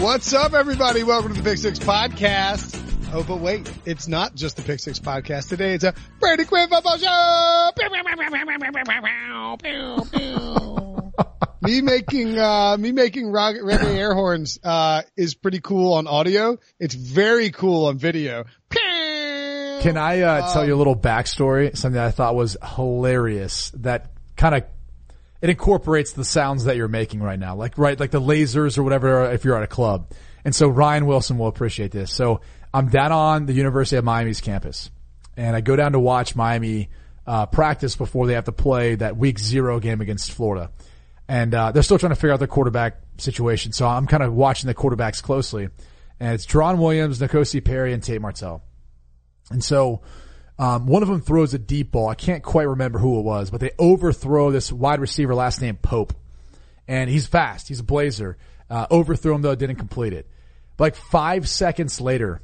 What's up, everybody? Welcome to the Pick Six Podcast. Oh, but wait, it's not just the Pick Six Podcast today. It's a Brady Quinn football show. me making uh, me making rocket reggae air horns uh, is pretty cool on audio. It's very cool on video. Can I uh, tell you a little backstory? Something that I thought was hilarious. That kind of it incorporates the sounds that you're making right now, like right, like the lasers or whatever. If you're at a club, and so Ryan Wilson will appreciate this. So I'm down on the University of Miami's campus, and I go down to watch Miami uh, practice before they have to play that Week Zero game against Florida, and uh, they're still trying to figure out their quarterback situation. So I'm kind of watching the quarterbacks closely, and it's Jarren Williams, N'Kosi Perry, and Tate Martell, and so. Um, one of them throws a deep ball. I can't quite remember who it was, but they overthrow this wide receiver, last name Pope, and he's fast. He's a blazer. Uh, overthrew him though, didn't complete it. But like five seconds later,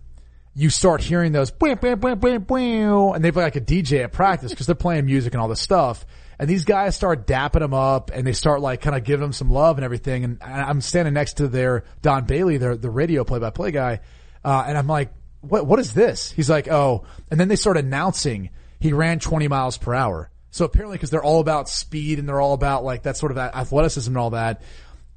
you start hearing those bwah, bwah, bwah, bwah, bwah, and they've like a DJ at practice because they're playing music and all this stuff. And these guys start dapping them up and they start like kind of giving them some love and everything. And I'm standing next to their Don Bailey, their the radio play by play guy, uh, and I'm like, what, what is this? He's like, oh, and then they start announcing he ran 20 miles per hour. So apparently, because they're all about speed and they're all about like that sort of athleticism and all that,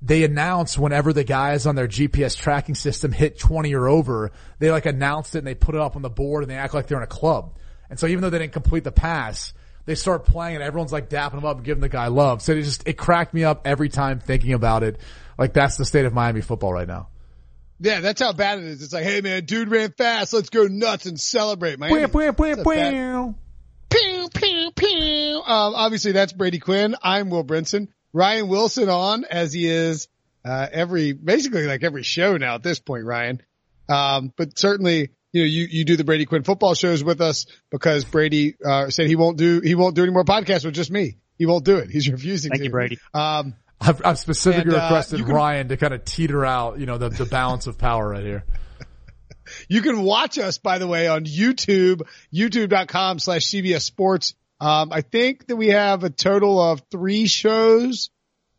they announce whenever the guys on their GPS tracking system hit 20 or over, they like announced it and they put it up on the board and they act like they're in a club. And so even though they didn't complete the pass, they start playing and everyone's like dapping them up and giving the guy love. So it just, it cracked me up every time thinking about it. Like that's the state of Miami football right now. Yeah, that's how bad it is. It's like, hey man, dude ran fast. Let's go nuts and celebrate. Miami. Bwah, bwah, bwah, bwah. Pew, pew, pew. Um, obviously that's Brady Quinn. I'm Will Brinson. Ryan Wilson on as he is, uh, every, basically like every show now at this point, Ryan. Um, but certainly, you know, you, you do the Brady Quinn football shows with us because Brady, uh, said he won't do, he won't do any more podcasts with just me. He won't do it. He's refusing Thank to. you, Brady. Um, I've, I've specifically And, uh, requested can- Ryan to kind of teeter out, you know, the, the balance of power right here. You can watch us, by the way, on YouTube, youtube.com slash CBS Sports. Um, I think that we have a total of three shows,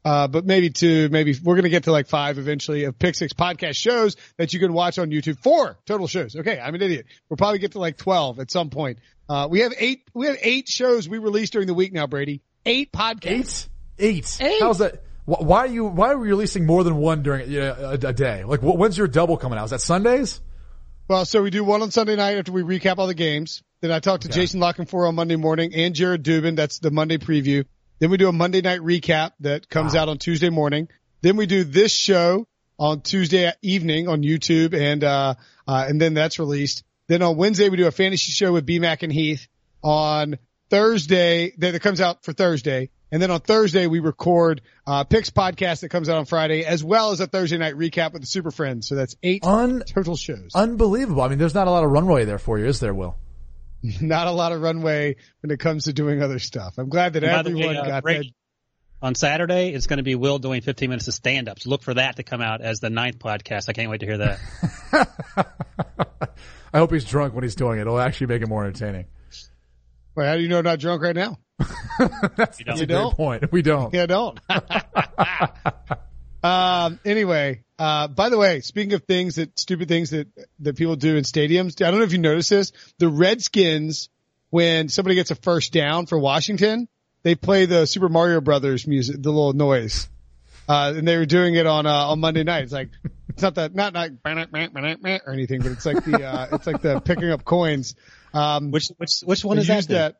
uh, but maybe two, maybe we're going to get to like five eventually of Pick Six podcast shows that you can watch on YouTube. Four total shows. Okay. I'm an idiot. We'll probably get to like 12 at some point. Uh, we have eight, we have eight shows we released during the week now, Brady. Eight podcasts. Eight? Eight? Eight. How's that? Wh- Why are you, why are we releasing more than one during you know, a, a day? Like wh- when's your double coming out? Is that Sundays? Well, so we do one on Sunday night after we recap all the games. Then I talk to Jason La Canfora on Monday morning and Jared Dubin. That's the Monday preview. Then we do a Monday night recap that comes out on Tuesday morning. Then we do this show on Tuesday evening on YouTube and, uh, uh, and then that's released. Then on Wednesday we do a fantasy show with B BMAC and Heath. On Thursday, that that comes out for Thursday. And then on Thursday we record, uh, Picks podcast that comes out on Friday as well as a Thursday night recap with the Super Friends. So that's eight Un- total shows. Unbelievable. I mean, there's not a lot of runway there for you, is there, Will? not a lot of runway when it comes to doing other stuff. I'm glad that And by the everyone way, uh, got Brady, on Saturday, it's going to be Will doing 15 minutes of stand-ups. Look for that to come out as the ninth podcast. I can't wait to hear that. I hope he's drunk when he's doing it. It'll actually make it more entertaining. That. How do you know I'm not drunk right now? That's, You that's don't. a great point. We don't. Yeah, I don't. um, anyway, uh, by the way, speaking of things that, stupid things that, that people do in stadiums, I don't know if you noticed this, the Redskins, when somebody gets a first down for Washington, they play the Super Mario Brothers music, the little noise. Uh, and they were doing it on, uh, on Monday night. It's like, it's not that, not like, or anything, but it's like the, uh, it's like the picking up coins. Um, Which which which one is that? used that.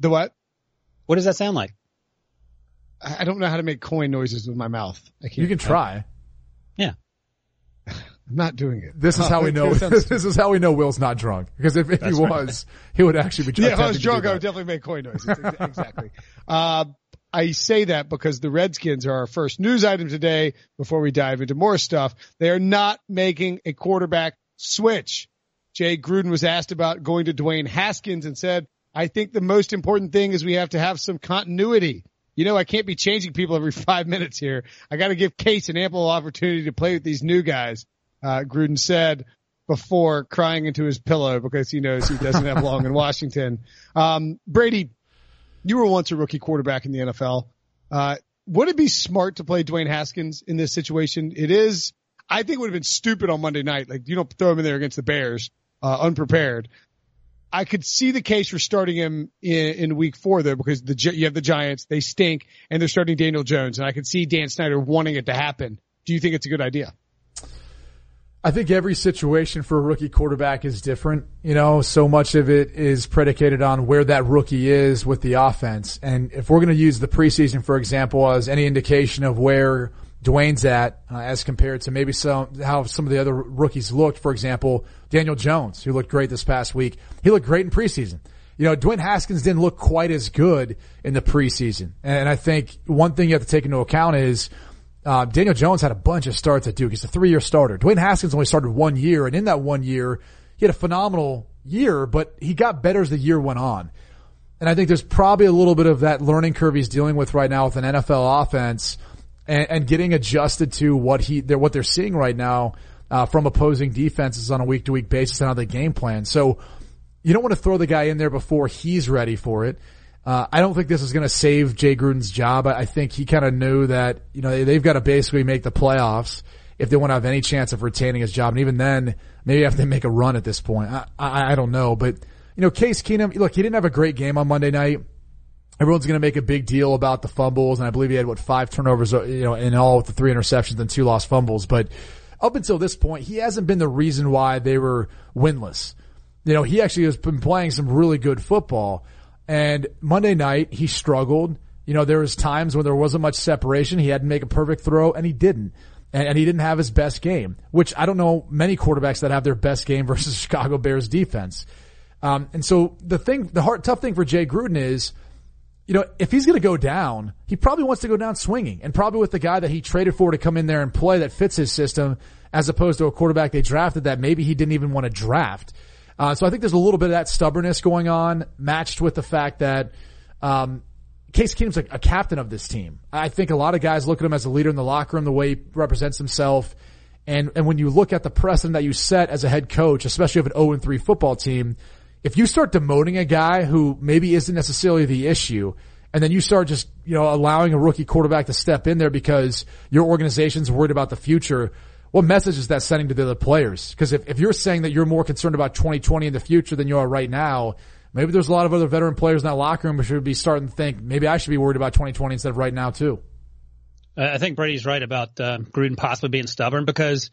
The what? What does that sound like? I I don't know how to make coin noises with my mouth. I can't. You can try. Yeah. I'm not doing it. This is how we know. this is how we know Will's not drunk. Because if, if he was, he would actually be. Yeah, if I was drunk, I would definitely make coin noises. exactly. uh, I say that because the Redskins are our first news item today. Before we dive into more stuff, they are not making a quarterback switch. Jay Gruden was asked about going to Dwayne Haskins and said, I think the most important thing is we have to have some continuity. You know, I can't be changing people every five minutes here. I got to give Case an ample opportunity to play with these new guys. Uh, Gruden said before crying into his pillow because he knows he doesn't have long in Washington. Um, Brady, you were once a rookie quarterback in the NFL. Uh, would it be smart to play Dwayne Haskins in this situation? It is, I think it would have been stupid on Monday night. Like you don't throw him in there against the Bears, uh, unprepared. I could see the case for starting him in, in week four though, because the, you have the Giants, they stink, and they're starting Daniel Jones, and I could see Dan Snyder wanting it to happen. Do you think it's a good idea? I think every situation for a rookie quarterback is different. You know, so much of it is predicated on where that rookie is with the offense. And if we're going to use the preseason, for example, as any indication of where Dwayne's at, uh, as compared to maybe some, how some of the other rookies looked, for example, Daniel Jones, who looked great this past week. He looked great in preseason. You know, Dwayne Haskins didn't look quite as good in the preseason. And I think one thing you have to take into account is, uh, Daniel Jones had a bunch of starts at Duke. He's a three-year starter. Dwayne Haskins only started one year, and in that one year, he had a phenomenal year, but he got better as the year went on. And I think there's probably a little bit of that learning curve he's dealing with right now with an NFL offense and, and getting adjusted to what he, they're, what they're seeing right now, uh, from opposing defenses on a week to week basis and how they game plan. So you don't want to throw the guy in there before he's ready for it. Uh, I don't think this is going to save Jay Gruden's job. I, I think he kind of knew that, you know, they, have got to basically make the playoffs if they want to have any chance of retaining his job. And even then, maybe have to make a run at this point. I, I, I don't know. But, you know, Case Keenum, look, he didn't have a great game on Monday night. Everyone's going to make a big deal about the fumbles, and I believe he had what five turnovers, uh, you know, in all with the three interceptions and two lost fumbles. But up until this point, he hasn't been the reason why they were winless. You know, he actually has been playing some really good football. And Monday night, he struggled. You know, there was times when there wasn't much separation. He had to make a perfect throw and he didn't. And, and he didn't have his best game, which I don't know many quarterbacks that have their best game versus Chicago Bears defense. Um, and so the thing, the hard, tough thing for Jay Gruden is, you know, if he's going to go down, he probably wants to go down swinging and probably with the guy that he traded for to come in there and play that fits his system as opposed to a quarterback they drafted that maybe he didn't even want to draft. Uh, so I think there's a little bit of that stubbornness going on, matched with the fact that um, Case Keenum's a, a captain of this team. I think a lot of guys look at him as a leader in the locker room, the way he represents himself. And, and when you look at the precedent that you set as a head coach, especially of an 0 3 football team, if you start demoting a guy who maybe isn't necessarily the issue, and then you start just, you know, allowing a rookie quarterback to step in there because your organization's worried about the future, what message is that sending to the other players? Because if, if you're saying that you're more concerned about 2020 in the future than you are right now, maybe there's a lot of other veteran players in that locker room who should be starting to think maybe I should be worried about 2020 instead of right now too. I think Brady's right about uh, Gruden possibly being stubborn because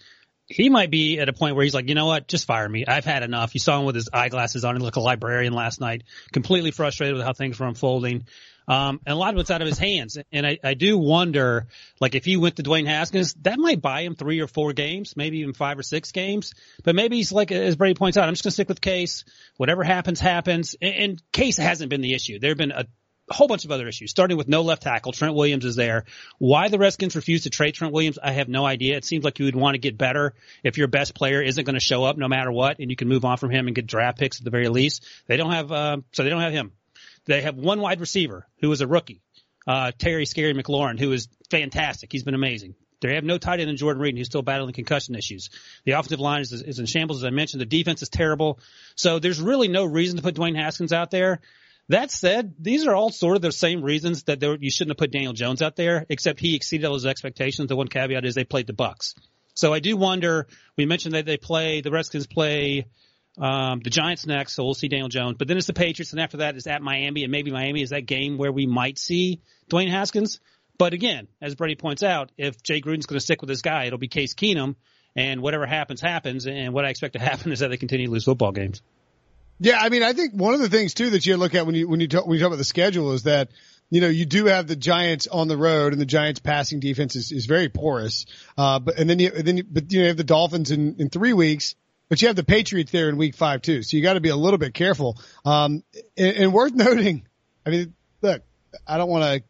he might be at a point where he's like, you know what, just fire me. I've had enough. You saw him with his eyeglasses on. He looked like a librarian last night, completely frustrated with how things were unfolding. Um, and a lot of it's out of his hands. And I, I do wonder, like, if he went to Dwayne Haskins, that might buy him three or four games, maybe even five or six games. But maybe he's like, as Brady points out, I'm just going to stick with Case. Whatever happens, happens. And, and Case hasn't been the issue. There have been a a whole bunch of other issues, starting with no left tackle. Trent Williams is there. Why the Redskins refuse to trade Trent Williams, I have no idea. It seems like you would want to get better if your best player isn't going to show up no matter what, and you can move on from him and get draft picks at the very least. They don't have, uh, so they don't have him. They have one wide receiver who is a rookie, uh, Terry Scary McLaurin, who is fantastic. He's been amazing. They have no tight end in Jordan Reed, who's still battling concussion issues. The offensive line is, is in shambles, as I mentioned. The defense is terrible. So there's really no reason to put Dwayne Haskins out there. That said, these are all sort of the same reasons that there, you shouldn't have put Daniel Jones out there, except he exceeded all his expectations. The one caveat is they played the Bucks. So I do wonder. We mentioned that they play the Redskins play um, the Giants next, so we'll see Daniel Jones. But then it's the Patriots, and after that is at Miami, and maybe Miami is that game where we might see Dwayne Haskins. But again, as Brady points out, if Jay Gruden's going to stick with this guy, it'll be Case Keenum, and whatever happens, happens. And what I expect to happen is that they continue to lose football games. Yeah, I mean, I think one of the things too that you look at when you when you talk when you talk about the schedule is that you know, you do have the Giants on the road and the Giants passing defense is, is very porous. Uh, but, and then you, and then you, but you, know, you have the Dolphins in, in three weeks, but you have the Patriots there in week five too. So you got to be a little bit careful. Um, and, and worth noting, I mean, look, I don't want to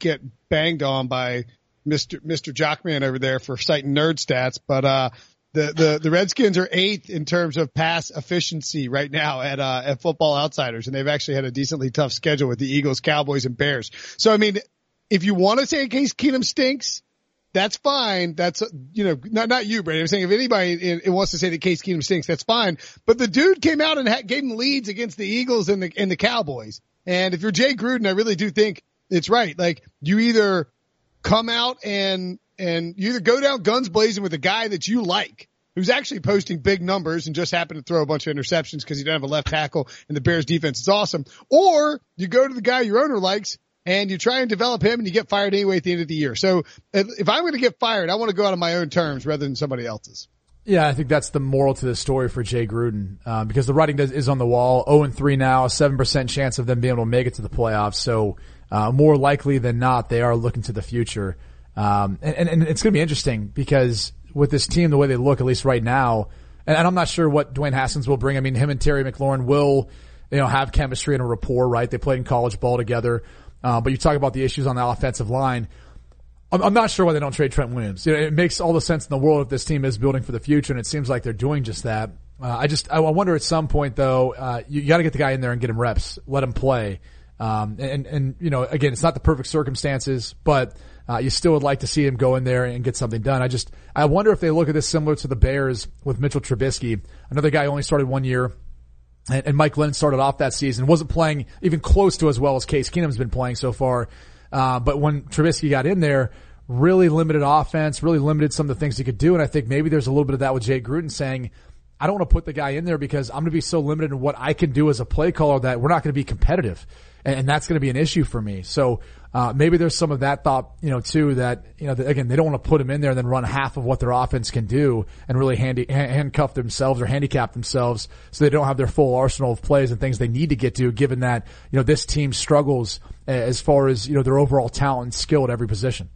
get banged on by Mr. Mr. Jockman over there for citing nerd stats, but, uh, the, the, the Redskins are eighth in terms of pass efficiency right now at, uh, at Football Outsiders, and they've actually had a decently tough schedule with the Eagles, Cowboys, and Bears. So, I mean, if you want to say Case Keenum stinks, that's fine. That's, you know, not, not you, Brady. I'm saying if anybody in, in wants to say that Case Keenum stinks, that's fine. But the dude came out and ha- gave him leads against the Eagles and the, and the Cowboys. And if you're Jay Gruden, I really do think it's right. Like you either come out and and you either go down guns blazing with a guy that you like, who's actually posting big numbers and just happened to throw a bunch of interceptions because you don't have a left tackle and the Bears defense is awesome, or you go to the guy your owner likes and you try and develop him and you get fired anyway at the end of the year. So if I'm going to get fired, I want to go out on my own terms rather than somebody else's. Yeah, I think that's the moral to the story for Jay Gruden uh, because the writing does, is on the wall. 0 and 3 now, 7% chance of them being able to make it to the playoffs. So uh, more likely than not, they are looking to the future. Um, and, and, it's going to be interesting because with this team, the way they look, at least right now, and, and I'm not sure what Dwayne Haskins will bring. I mean, him and Terry McLaurin will, you know, have chemistry and a rapport, right? They played in college ball together. Uh, but you talk about the issues on the offensive line. I'm, I'm not sure why they don't trade Trent Williams. You know, it makes all the sense in the world if this team is building for the future, and it seems like they're doing just that. Uh, I just, I wonder at some point though, uh, you, you got to get the guy in there and get him reps, let him play. Um, and, and, you know, again, it's not the perfect circumstances, but, uh, you still would like to see him go in there and get something done. I just, I wonder if they look at this similar to the Bears with Mitchell Trubisky, another guy only started one year. And, and Mike Glennon started off that season, wasn't playing even close to as well as Case Keenum's been playing so far. Uh, but when Trubisky got in there, really limited offense, really limited some of the things he could do. And I think maybe there's a little bit of that with Jay Gruden saying, I don't want to put the guy in there because I'm going to be so limited in what I can do as a play caller that we're not going to be competitive. And that's going to be an issue for me. So, uh, maybe there's some of that thought, you know, too, that, you know, again, they don't want to put him in there and then run half of what their offense can do and really handy, handcuff themselves or handicap themselves so they don't have their full arsenal of plays and things they need to get to given that, you know, this team struggles as far as, you know, their overall talent and skill at every position.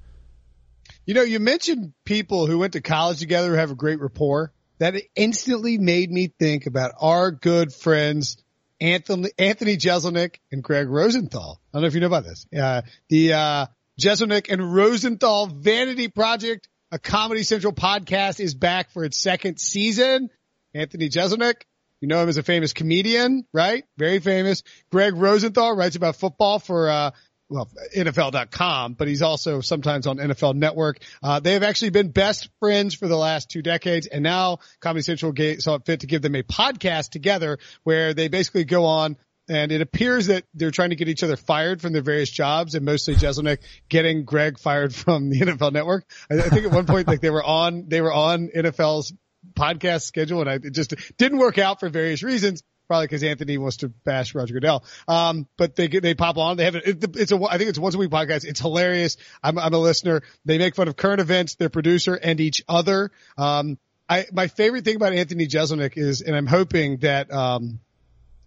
You know, you mentioned people who went to college together who have a great rapport. That instantly made me think about our good friends Anthony Anthony Jeselnik and Greg Rosenthal. I don't know if you know about this. Uh, the uh, Jeselnik and Rosenthal Vanity Project, a Comedy Central podcast, is back for its second season. Anthony Jeselnik, you know him as a famous comedian, right? Very famous. Greg Rosenthal writes about football for uh, well, NFL.com, but he's also sometimes on NFL Network. Uh, they have actually been best friends for the last two decades, and now Comedy Central saw it fit to give them a podcast together where they basically go on and it appears that they're trying to get each other fired from their various jobs and mostly Jeselnik getting Greg fired from the NFL network. I, I think at one point, like they were on, they were on NFL's podcast schedule and I, it just didn't work out for various reasons probably because Anthony wants to bash Roger Goodell. Um, but they they pop on. They have it, it's a I think it's a once a week podcast. It's hilarious. I'm I'm a listener. They make fun of current events, their producer, and each other. Um, I my favorite thing about Anthony Jeselnik is, and I'm hoping that um,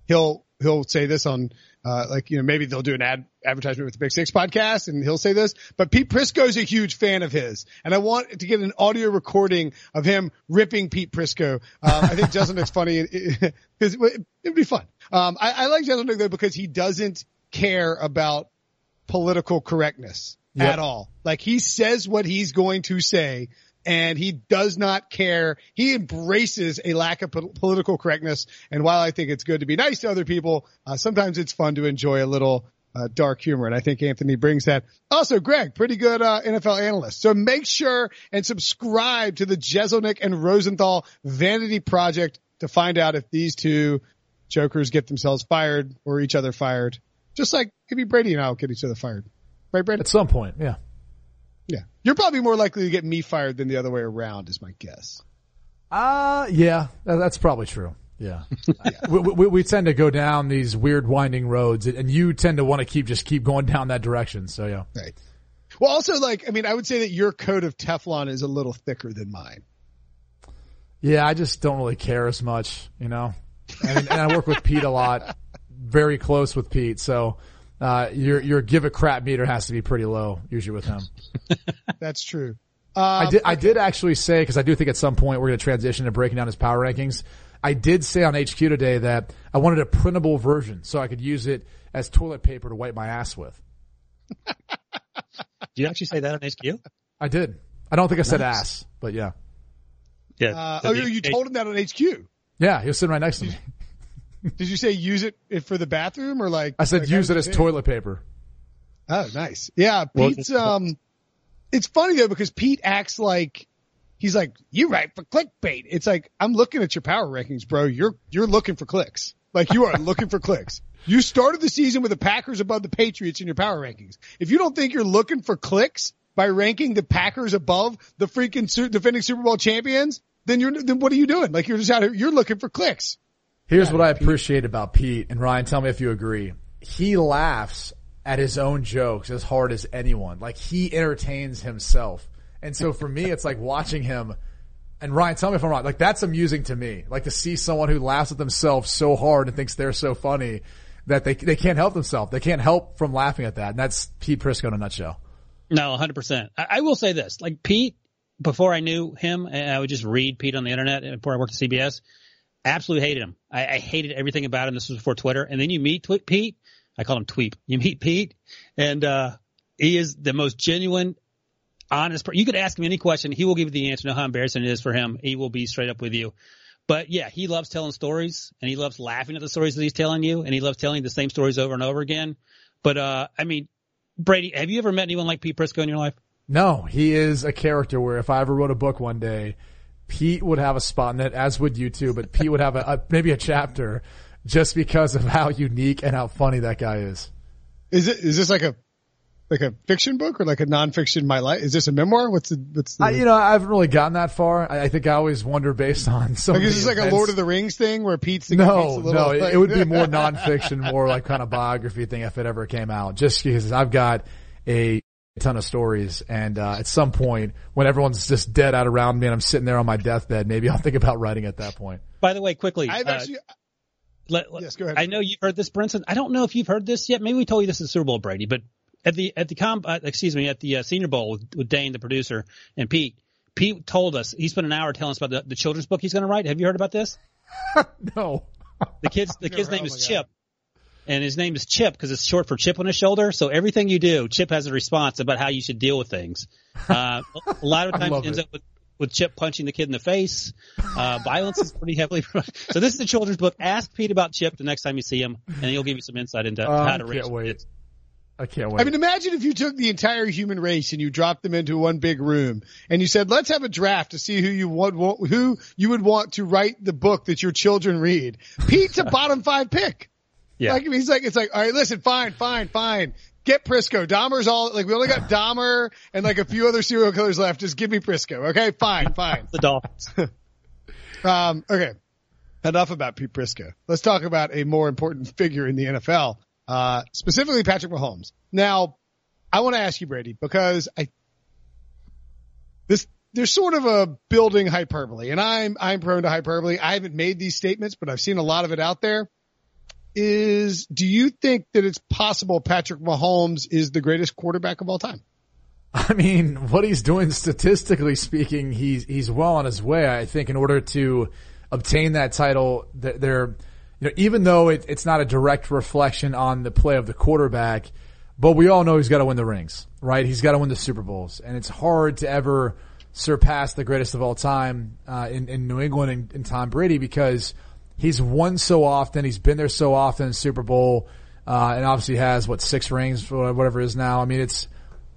he'll he'll say this on uh, like, you know, maybe they'll do an ad advertisement with the Pick Six podcast and he'll say this, but Pete Prisco's a huge fan of his and I want to get an audio recording of him ripping Pete Prisco. Um, I think Jeselnik's funny because it, would be fun. Um, I, I like Jeselnik though because he doesn't care about political correctness yep. at all. Like he says what he's going to say and he does not care. He embraces a lack of po- political correctness. And while I think it's good to be nice to other people, uh, sometimes it's fun to enjoy a little uh, dark humor. And I think Anthony brings that. Also, Greg, pretty good uh, NFL analyst. So make sure and subscribe to the Jeselnik and Rosenthal Vanity Project to find out if these two jokers get themselves fired or each other fired. Just like maybe Brady and I will get each other fired. Right, Brady? At some point, yeah. Yeah. You're probably more likely to get me fired than the other way around is my guess. Uh, yeah, that's probably true. Yeah. we, we, we, tend to go down these weird winding roads and you tend to want to keep, just keep going down that direction. So yeah. Right. Well, also like, I mean, I would say that your coat of Teflon is a little thicker than mine. Yeah. I just don't really care as much, you know, and, and I work with Pete a lot, very close with Pete. So, uh, your your give a crap meter has to be pretty low usually with him. That's true. I did I did actually say because I do think at some point we're going to transition to breaking down his power rankings. I did say on HQ today that I wanted a printable version so I could use it as toilet paper to wipe my ass with. Did you actually say that on HQ? I did. I don't think I said ass, but yeah. Yeah. Uh, oh, you, you told him that on HQ. Yeah, he was sitting right next to me. Did you say use it for the bathroom or like? I said like, use it as toilet paper. Oh, nice. Yeah, Well, Pete's um it's funny though because Pete acts like he's like, You write for clickbait. It's like, I'm looking at your power rankings, bro. You're you're looking for clicks. Like you are looking for clicks. You started the season with the Packers above the Patriots in your power rankings. If you don't think you're looking for clicks by ranking the Packers above the freaking su- defending Super Bowl champions, then you're then what are you doing? Like you're just out here you're looking for clicks. Here's what I appreciate about Pete, and Ryan, tell me if you agree. He laughs at his own jokes as hard as anyone. Like he entertains himself. And so for me, it's like watching him and Ryan, tell me if I'm wrong. Like that's amusing to me. Like to see someone who laughs at themselves so hard and thinks they're so funny that they, they can't help themselves. They can't help from laughing at that. And that's Pete Prisco in a nutshell. No, 100%. I, I will say this, like Pete, before I knew him, I would just read Pete on the internet before I worked at CBS, absolutely hated him. I, I hated everything about him. This was before Twitter. And then you meet Pete. I call him Tweep. You meet Pete and, uh, he is the most genuine, honest. You could ask him any question. He will give you the answer. Know how embarrassing it is for him. He will be straight up with you. But yeah, he loves telling stories and he loves laughing at the stories that he's telling you and he loves telling the same stories over and over again. But, uh, I mean, Brady, have you ever met anyone like Pete Prisco in your life? No, he is a character where if I ever wrote a book one day, Pete would have a spot in it, as would you too, but Pete would have a, a maybe a chapter just because of how unique and how funny that guy is. Is it is this like a like a fiction book or like a nonfiction my life? Is this a memoir? What's the what's the I, you know, I haven't really gotten that far. I, I think I always wonder based on so. like is this like a. Lord of the Rings thing where Pete's the No, a no, like- it would be more nonfiction, more like kind of biography thing if it ever came out. Just because I've got a ton of stories, and uh, at some point when everyone's just dead out around me and I'm sitting there on my deathbed, maybe I'll think about writing at that point. By the way, quickly, I've uh, actually let- let- Yes, go ahead. I know you've heard this, Brinson. I don't know if you've heard this yet. Maybe we told you this is Super Bowl, Brady, but at the at the com, uh, excuse me, at the uh, Senior Bowl with, with Dane, the producer, and Pete. Pete told us he spent an hour telling us about the, the children's book he's going to write. Have you heard about this? No, The kid's the kid's heard- name oh is Chip, God. Chip, and his name is Chip because it's short for chip on his shoulder. So everything you do, Chip has a response about how you should deal with things. Uh, a lot of times love it ends it. up with with Chip punching the kid in the face. Uh, violence is pretty heavily. so this is a children's book. Ask Pete about Chip the next time you see him, and he'll give you some insight into Oh, how I to raise can't wait. kids. I can't wait. I mean, imagine if you took the entire human race and you dropped them into one big room and you said, let's have a draft to see who you want, who you would want to write the book that your children read. Pete's a bottom five pick. Yeah. Like, he's like, it's like, all right, listen, fine, fine, fine. Get Prisco. Dahmer's all, like, we only got Dahmer and like a few other serial killers left. Just give me Prisco. Okay, fine, fine. The Dolphins. Um, okay. Enough about Pete Prisco. Let's talk about a more important figure in the NFL, uh, specifically Patrick Mahomes. Now, I want to ask you, Brady, because I, this, there's sort of a building hyperbole and I'm, I'm prone to hyperbole. I haven't made these statements, but I've seen a lot of it out there. Is, do you think that it's possible Patrick Mahomes is the greatest quarterback of all time? I mean, what he's doing statistically speaking, he's he's well on his way. I think in order to obtain that title, th- they're you know even though it, it's not a direct reflection on the play of the quarterback, but we all know he's got to win the rings, right? He's got to win the Super Bowls, and it's hard to ever surpass the greatest of all time uh, in in New England and, and Tom Brady because he's won so often, he's been there so often in Super Bowl, uh, and obviously has what six rings, for whatever it is now. I mean, it's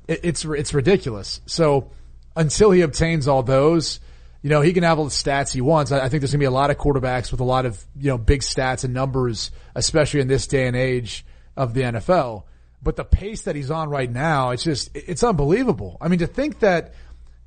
it, it's it's ridiculous. So until he obtains all those, you know, he can have all the stats he wants. I, I think there's gonna be a lot of quarterbacks with a lot of you know big stats and numbers, especially in this day and age of the NFL. But the pace that he's on right now, it's just it's unbelievable. I mean, to think that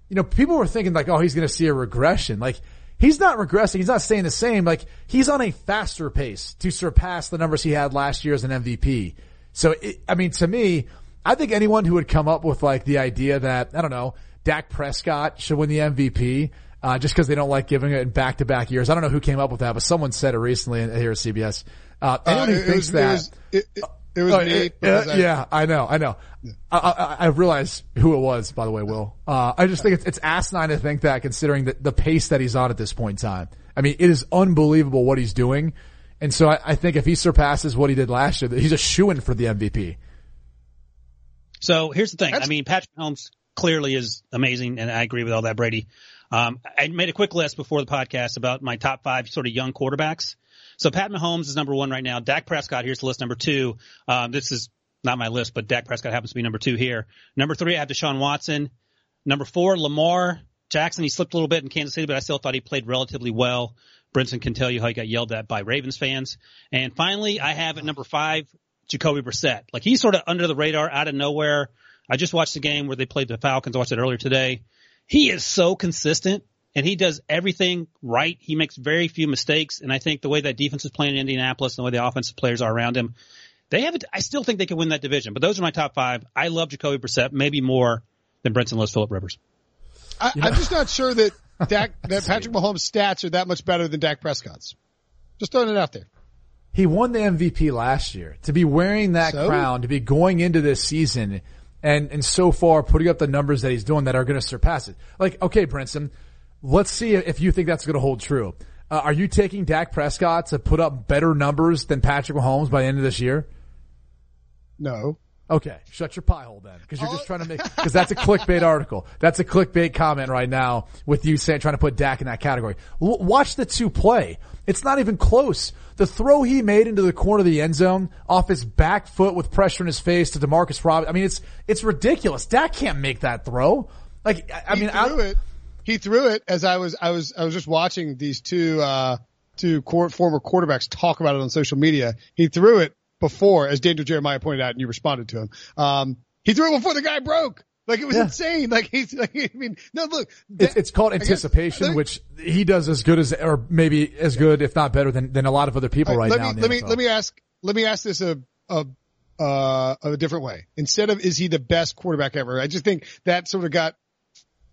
you know people were thinking like, oh, he's gonna see a regression, like. He's not regressing. He's not staying the same. Like he's on a faster pace to surpass the numbers he had last year as an MVP. So, it, I mean, to me, I think anyone who would come up with like the idea that I don't know, Dak Prescott should win the MVP uh, just because they don't like giving it in back to back years. I don't know who came up with that, but someone said it recently here at CBS. Uh, anyone Uh, who it thinks was- it that, was- it- it- It was Uh, me. uh, because I- yeah, I know, I know. I, I, I realize who it was, by the way, Will. Uh, I just think it's, it's asinine to think that considering the, the pace that he's on at this point in time. I mean, it is unbelievable what he's doing. And so I, I think if he surpasses what he did last year, he's a shoo-in for the MVP. So here's the thing. That's- I mean, Patrick Mahomes clearly is amazing, and I agree with all that, Brady. Um, I made a quick list before the podcast about my top five sort of young quarterbacks. So Pat Mahomes is number one right now. Dak Prescott, here's the list number two. Um, this is not my list, but Dak Prescott happens to be number two here. Number three, I have Deshaun Watson. Number four, Lamar Jackson. He slipped a little bit in Kansas City, but I still thought he played relatively well. Brinson can tell you how he got yelled at by Ravens fans. And finally, I have at number five, Jacoby Brissett. Like he's sort of under the radar, out of nowhere. I just watched the game where they played the Falcons. I watched it earlier today. He is so consistent and he does everything right. He makes very few mistakes. And I think the way that defense is playing in Indianapolis and the way the offensive players are around him, they have. I still think they can win that division. But those are my top five. I love Jacoby Brissett, maybe more than Brinson loves Philip Rivers. I, I'm just not sure that Dak, that Patrick Mahomes' stats are that much better than Dak Prescott's. Just throwing it out there. He won the MVP last year. To be wearing that So? crown, to be going into this season and, and so far putting up the numbers that he's doing that are going to surpass it. Like, okay, Brinson, let's see if you think that's going to hold true. Uh, are you taking Dak Prescott to put up better numbers than Patrick Mahomes by the end of this year? No. Okay, shut your pie hole then, because you're just trying to make, because that's a clickbait article. That's a clickbait comment right now with you saying, trying to put Dak in that category. L- watch the two play. It's not even close. The throw he made into the corner of the end zone off his back foot with pressure in his face to Demarcus Robinson. I mean, it's, it's ridiculous. Dak can't make that throw. Like, I, I mean, I, it. He threw it as I was, I was, I was just watching these two, uh, two court, former quarterbacks talk about it on social media. He threw it before, as Daniel Jeremiah pointed out, and you responded to him. Um, he threw it before the guy broke. Like it was Yeah. insane. Like he's like, I mean, no, look, it's, that- it's called I guess- anticipation, me- which he does as good as, or maybe as good, if not better than, than a lot of other people right let now. me let me let me ask let me ask this a a uh, a different way. Instead of is he the best quarterback ever? I just think that sort of got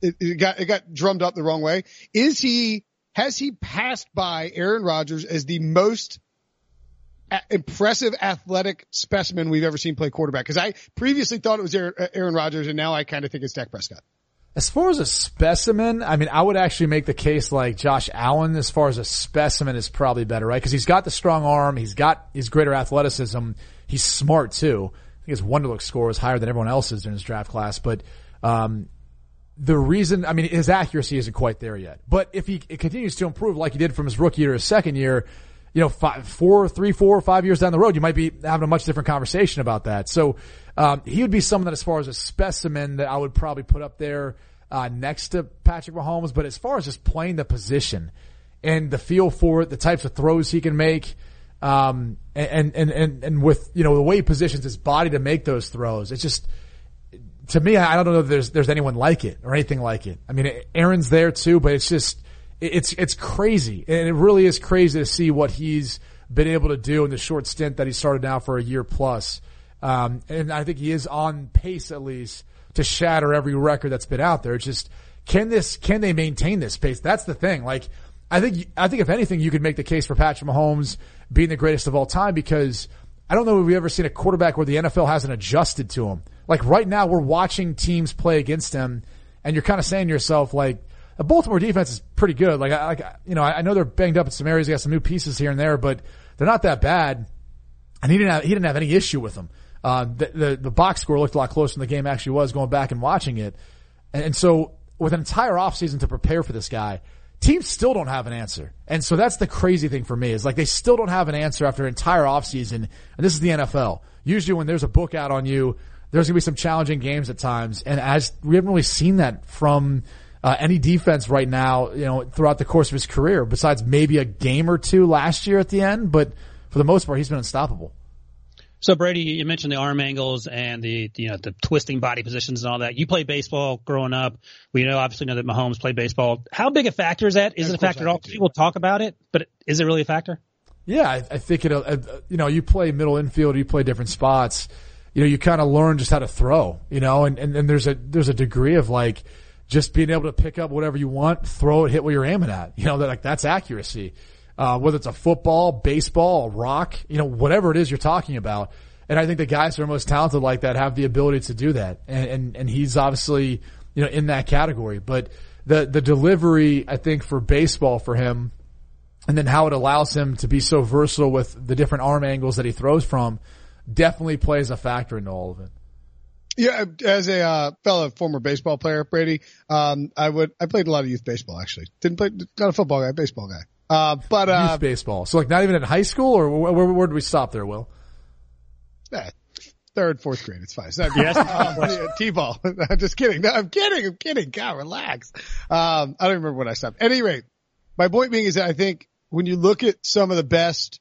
it, it got it got drummed up the wrong way. Is he has he passed by Aaron Rodgers as the most impressive athletic specimen we've ever seen play quarterback? Because I previously thought it was Aaron, Aaron Rodgers, and now I kind of think it's Dak Prescott. As far as a specimen, I mean, I would actually make the case like Josh Allen as far as a specimen is probably better, right? Cause he's got the strong arm. He's got his greater athleticism. He's smart too. I think his Wonderlic score is higher than everyone else's in his draft class, but, um, the reason, I mean, his accuracy isn't quite there yet, but if he continues to improve like he did from his rookie year to his second year, you know, five, four, three, four, five years down the road, you might be having a much different conversation about that. So, um, he would be someone that as far as a specimen that I would probably put up there, uh, next to Patrick Mahomes. But as far as just playing the position and the feel for it, the types of throws he can make, um, and, and, and, and with, you know, the way he positions his body to make those throws, it's just, to me, I don't know if there's there's anyone like it or anything like it. I mean, Aaron's there too, but it's just it's it's crazy, and it really is crazy to see what he's been able to do in the short stint that he started now for a year plus. Um, and I think he is on pace at least to shatter every record that's been out there. It's just can this can they maintain this pace? That's the thing. Like I think I think if anything, you could make the case for Patrick Mahomes being the greatest of all time because I don't know if we've ever seen a quarterback where the NFL hasn't adjusted to him. Like right now, we're watching teams play against him, and you're kind of saying to yourself, like, the Baltimore defense is pretty good. Like, I, like you know, I know they're banged up in some areas. They got some new pieces here and there, but they're not that bad. And he didn't have he didn't have any issue with them. Uh, the, the the box score looked a lot closer than the game actually was. Going back and watching it, and, and so with an entire offseason to prepare for this guy, teams still don't have an answer. And so that's the crazy thing for me is like they still don't have an answer after an entire offseason. And this is the NFL. Usually when there's a book out on you, there's going to be some challenging games at times. And as we haven't really seen that from uh, any defense right now, you know, throughout the course of his career, besides maybe a game or two last year at the end. But for the most part, he's been unstoppable. So Brady, you mentioned the arm angles and the you know the twisting body positions and all that. You played baseball growing up. We know obviously know that Mahomes played baseball. How big a factor is that? Is Of it a factor at all? People talk about it, but is it really a factor? Yeah, I, I think it. Uh, you know, you play middle infield, you play different spots. You know, you kind of learn just how to throw. You know, and, and and there's a there's a degree of like just being able to pick up whatever you want, throw it, hit what you're aiming at. You know, that like that's accuracy. Uh, whether it's a football, baseball, rock, you know, whatever it is you're talking about. And I think the guys who are most talented like that have the ability to do that. And, and, and he's obviously, you know, in that category. But the, the delivery, I think for baseball for him, and then how it allows him to be so versatile with the different arm angles that he throws from definitely plays a factor into all of it. Yeah, as a uh, fellow former baseball player, Brady, um, I would I played a lot of youth baseball actually. Didn't play not a football guy, baseball guy. Uh, but uh, youth baseball. So like not even in high school, or where, where, where did we stop there, Will? Yeah, third, fourth grade. It's fine. It's not yes, uh, T-ball. I'm just kidding. No, I'm kidding. I'm kidding. God, relax. Um, I don't remember when I stopped. At any rate, my point being is that I think when you look at some of the best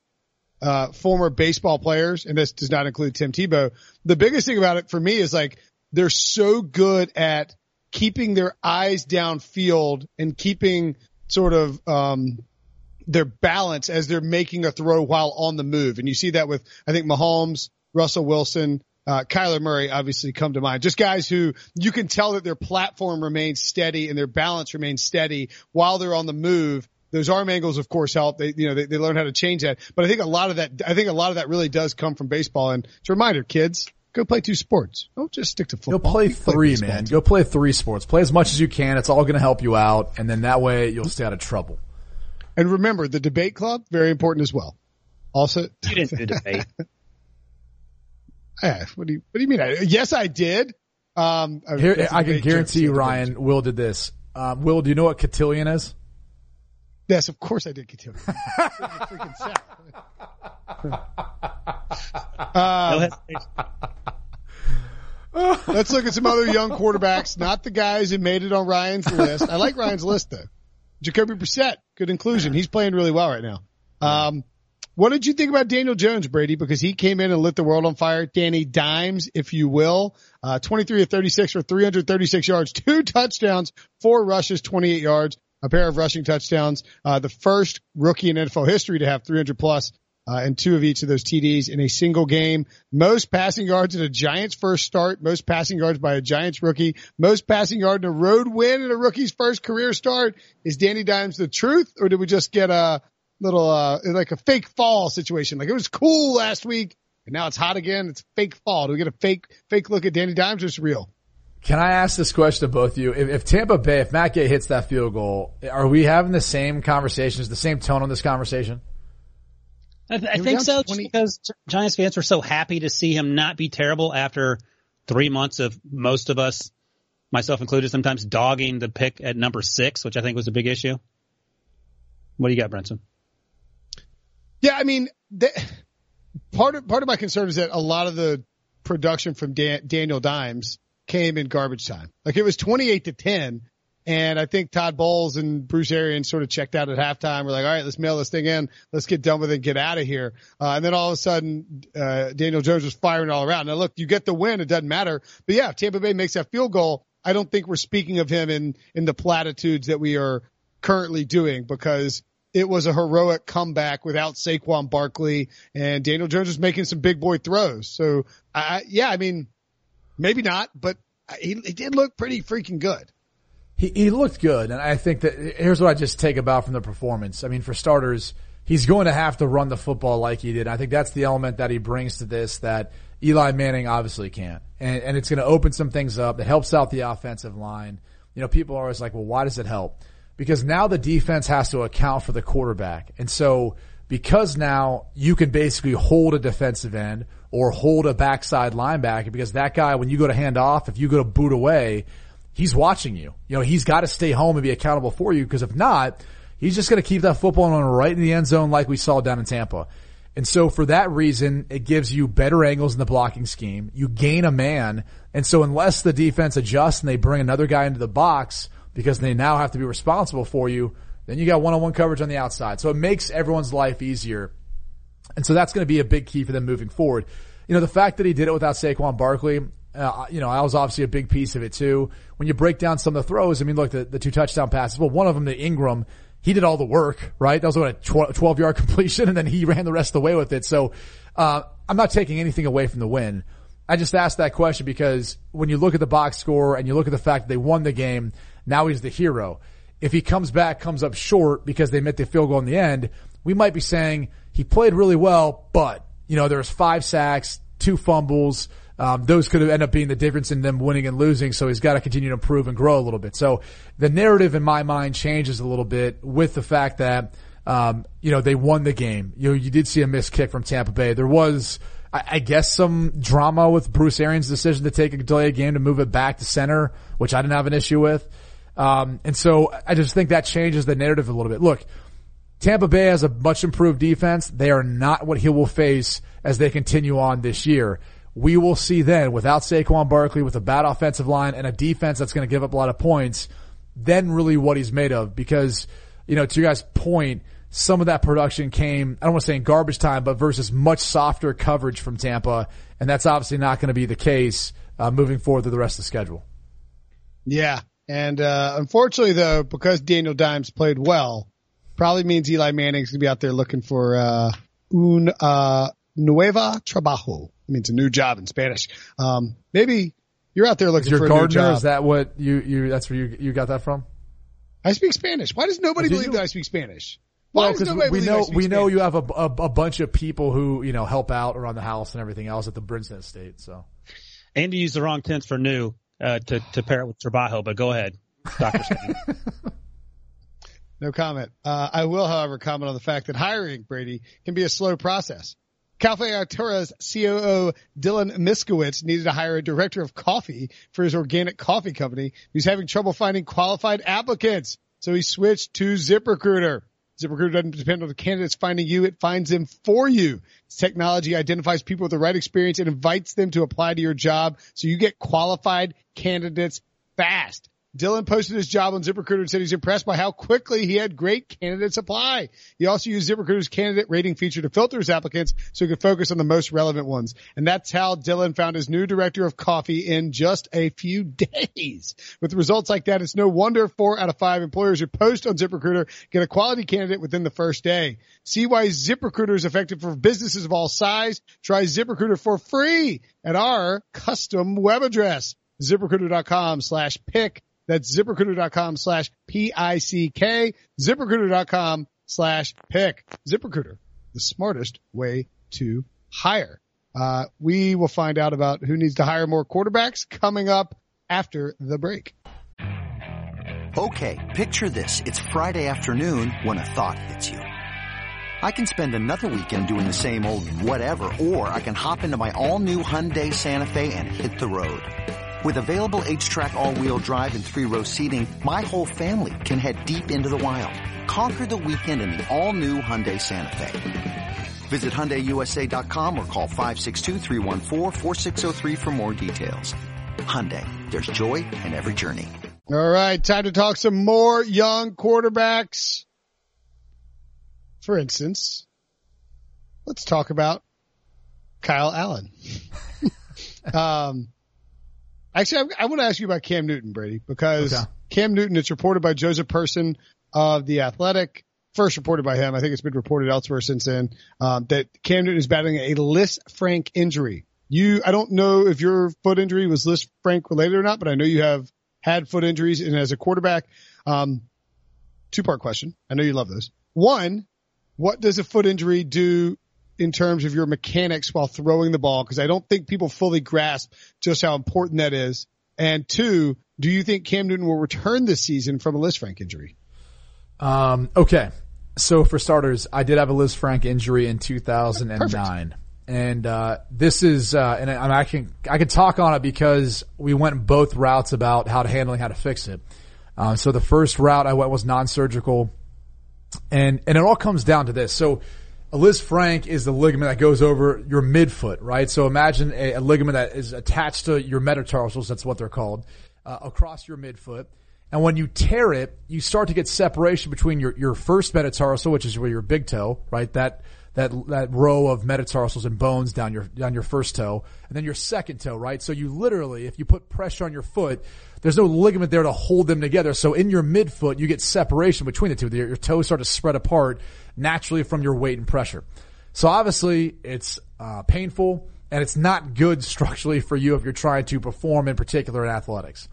uh, former baseball players, and this does not include Tim Tebow. The biggest thing about it for me is like they're so good at keeping their eyes downfield and keeping sort of um, their balance as they're making a throw while on the move. And you see that with I think Mahomes, Russell Wilson, uh, Kyler Murray obviously come to mind. Just guys who you can tell that their platform remains steady and their balance remains steady while they're on the move those arm angles, of course, help. They, you know, they, they learn how to change that. But I think a lot of that, I think a lot of that really does come from baseball. And it's a reminder, kids, go play two sports. Don't just stick to football. Go play three, play man. Too. Go play three sports. Play as much as you can. It's all going to help you out. And then that way you'll stay out of trouble. And remember, the debate club, very important as well. Also, you didn't do debate. yeah, what do you, what do you mean? I, yes, I did. Um, Here, I can guarantee you, Ryan, Will did this. Um, Will, do you know what cotillion is? Yes, of course I did continue. um, let's look at some other young quarterbacks, not the guys who made it on Ryan's list. I like Ryan's list though. Jacoby Brissett, good inclusion. He's playing really well right now. Um, what did you think about Daniel Jones, Brady? Because he came in and lit the world on fire. Danny Dimes, if you will, uh, 23 of 36 for 336 yards, two touchdowns, four rushes, 28 yards a pair of rushing touchdowns. Uh, the first rookie in NFL history to have 300 plus uh, and two of each of those TDs in a single game. Most passing yards in a Giants first start, most passing yards by a Giants rookie, most passing yard in a road win in a rookie's first career start. Is Danny Dimes the truth or did we just get a little, uh, like a fake fall situation? Like it was cool last week and now it's hot again. It's fake fall. Do we get a fake, fake look at Danny Dimes or it's real? Can I ask this question to both of you? If, if, Tampa Bay, if Matt Gay hits that field goal, are we having the same conversations, the same tone on this conversation? I, th- I think so, 20- because Giants fans were so happy to see him not be terrible after three months of most of us, myself included, sometimes dogging the pick at number six, which I think was a big issue. What do you got, Brinson? Yeah, I mean, the, part of part of my concern is that a lot of the production from Dan, Daniel Dimes came in garbage time. Like it was 28 to 10. And I think Todd Bowles and Bruce Arians sort of checked out at halftime. We're like, all right, let's mail this thing in. Let's get done with it and get out of here. Uh, and then all of a sudden, uh, Daniel Jones was firing all around. Now look, you get the win. It doesn't matter. But yeah, if Tampa Bay makes that field goal, I don't think we're speaking of him in, in the platitudes that we are currently doing because it was a heroic comeback without Saquon Barkley and Daniel Jones was making some big boy throws. So I, yeah, I mean, Maybe not, but he, he did look pretty freaking good. He, he looked good. And I think that here's what I just take about from the performance. I mean, for starters, he's going to have to run the football like he did. I think that's the element that he brings to this that Eli Manning obviously can't. And, and it's going to open some things up. It helps out the offensive line. You know, people are always like, well, why does it help? Because now the defense has to account for the quarterback. And so because now you can basically hold a defensive end or hold a backside linebacker because that guy, when you go to hand off, if you go to boot away, he's watching you. You know, he's got to stay home and be accountable for you because if not, he's just going to keep that football on right in the end zone like we saw down in Tampa. And so for that reason, it gives you better angles in the blocking scheme. You gain a man. And so unless the defense adjusts and they bring another guy into the box because they now have to be responsible for you, then you got one-on-one coverage on the outside. So it makes everyone's life easier and so that's going to be a big key for them moving forward. You know, the fact that he did it without Saquon Barkley, uh, you know, I was obviously a big piece of it too. When you break down some of the throws, I mean, look, the, the two touchdown passes, well, one of them to Engram, he did all the work, right? That was what a 12 yard completion and then he ran the rest of the way with it. So, uh, I'm not taking anything away from the win. I just asked that question because when you look at the box score and you look at the fact that they won the game, now he's the hero. If he comes back, comes up short because they met the field goal in the end, we might be saying, he played really well, but you know, there was five sacks, two fumbles. Um, those could have ended up being the difference in them winning and losing. So he's got to continue to improve and grow a little bit. So the narrative in my mind changes a little bit with the fact that, um, you know, they won the game. You know, you did see a missed kick from Tampa Bay. There was, I, I guess, some drama with Bruce Arians' decision to take a delay game to move it back to center, which I didn't have an issue with. Um, and so I just think that changes the narrative a little bit. Look, Tampa Bay has a much improved defense. They are not what he will face as they continue on this year. We will see then without Saquon Barkley, with a bad offensive line and a defense that's going to give up a lot of points, then really what he's made of because, you know, to your guys' point, some of that production came, I don't want to say in garbage time, but versus much softer coverage from Tampa. And that's obviously not going to be the case, uh, moving forward through the rest of the schedule. Yeah. And, uh, unfortunately though, because Daniel Dimes played well, probably means Eli Manning's gonna be out there looking for, uh, un, uh, nueva trabajo. It means a new job in Spanish. Um, maybe you're out there looking Is for your a new job. is that what you, you, that's where you, you got that from? I speak Spanish. Why does nobody Do believe you? that I speak Spanish? Why Well, does because nobody we believe I know speak we know you have a, a a bunch of people who you know help out around the house and everything else at the Brinson Estate. So Andy used the wrong tense for new uh, to to pair it with trabajo, but go ahead, Doctor. No comment. Uh, I will, however, comment on the fact that hiring Brady can be a slow process. Cafe Artura's COO Dylan Miskowitz needed to hire a director of coffee for his organic coffee company. He's having trouble finding qualified applicants. So he switched to ZipRecruiter. ZipRecruiter doesn't depend on the candidates finding you. It finds them for you. Technology identifies people with the right experience and invites them to apply to your job. So you get qualified candidates fast. Dylan posted his job on ZipRecruiter and said he's impressed by how quickly he had great candidates apply. He also used ZipRecruiter's candidate rating feature to filter his applicants so he could focus on the most relevant ones. And that's how Dylan found his new director of coffee in just a few days. With results like that, it's no wonder four out of five employers who post on ZipRecruiter get a quality candidate within the first day. See why ZipRecruiter is effective for businesses of all size. Try ZipRecruiter for free at our custom web address, ziprecruiter.com slash pick. That's ziprecruiter.com slash P-I-C-K, ziprecruiter.com slash pick. ZipRecruiter, the smartest way to hire. Uh, we will find out about who needs to hire more quarterbacks coming up after the break. Okay, picture this. It's Friday afternoon when a thought hits you. I can spend another weekend doing the same old whatever, or I can hop into my all-new Hyundai Santa Fe and hit the road. With available H-Track all-wheel drive and three-row seating, my whole family can head deep into the wild. Conquer the weekend in the all-new Hyundai Santa Fe. Visit HyundaiUSA.com or call 562-314-4603 for more details. Hyundai, there's joy in every journey. All right. Time to talk some more young quarterbacks. For instance, let's talk about Kyle Allen. um, actually, I, I want to ask you about Cam Newton, Brady, because Okay. Cam Newton, it's reported by Joseph Person of The Athletic, first reported by him. I think it's been reported elsewhere since then, um, that Cam Newton is battling a Lis Frank injury. You, I don't know if your foot injury was Lis Frank related or not, but I know you have had foot injuries and as a quarterback, um, two part question. I know you love those. One, what does a foot injury do in terms of your mechanics while throwing the ball? Cause I don't think people fully grasp just how important that is. And two, do you think Cam Newton will return this season from a Lisfranc injury? Um, okay. So for starters, I did have a Lisfranc injury in 2009. And, uh, this is, uh, and I, I can, I can talk on it because we went both routes about how to handling how to fix it. Um, so the first route I went was non-surgical and, and it all comes down to this. So a Lisfranc is the ligament that goes over your midfoot, right? So imagine a, a ligament that is attached to your metatarsals. That's what they're called, uh, across your midfoot. And when you tear it, you start to get separation between your, your first metatarsal, which is where your big toe, right? That, that, that row of metatarsals and bones down your, down your first toe, and then your second toe, right? So you literally, if you put pressure on your foot, there's no ligament there to hold them together. So in your midfoot, you get separation between the two. Your, your toes start to spread apart naturally from your weight and pressure. So obviously it's, uh, painful and it's not good structurally for you if you're trying to perform in particular in athletics.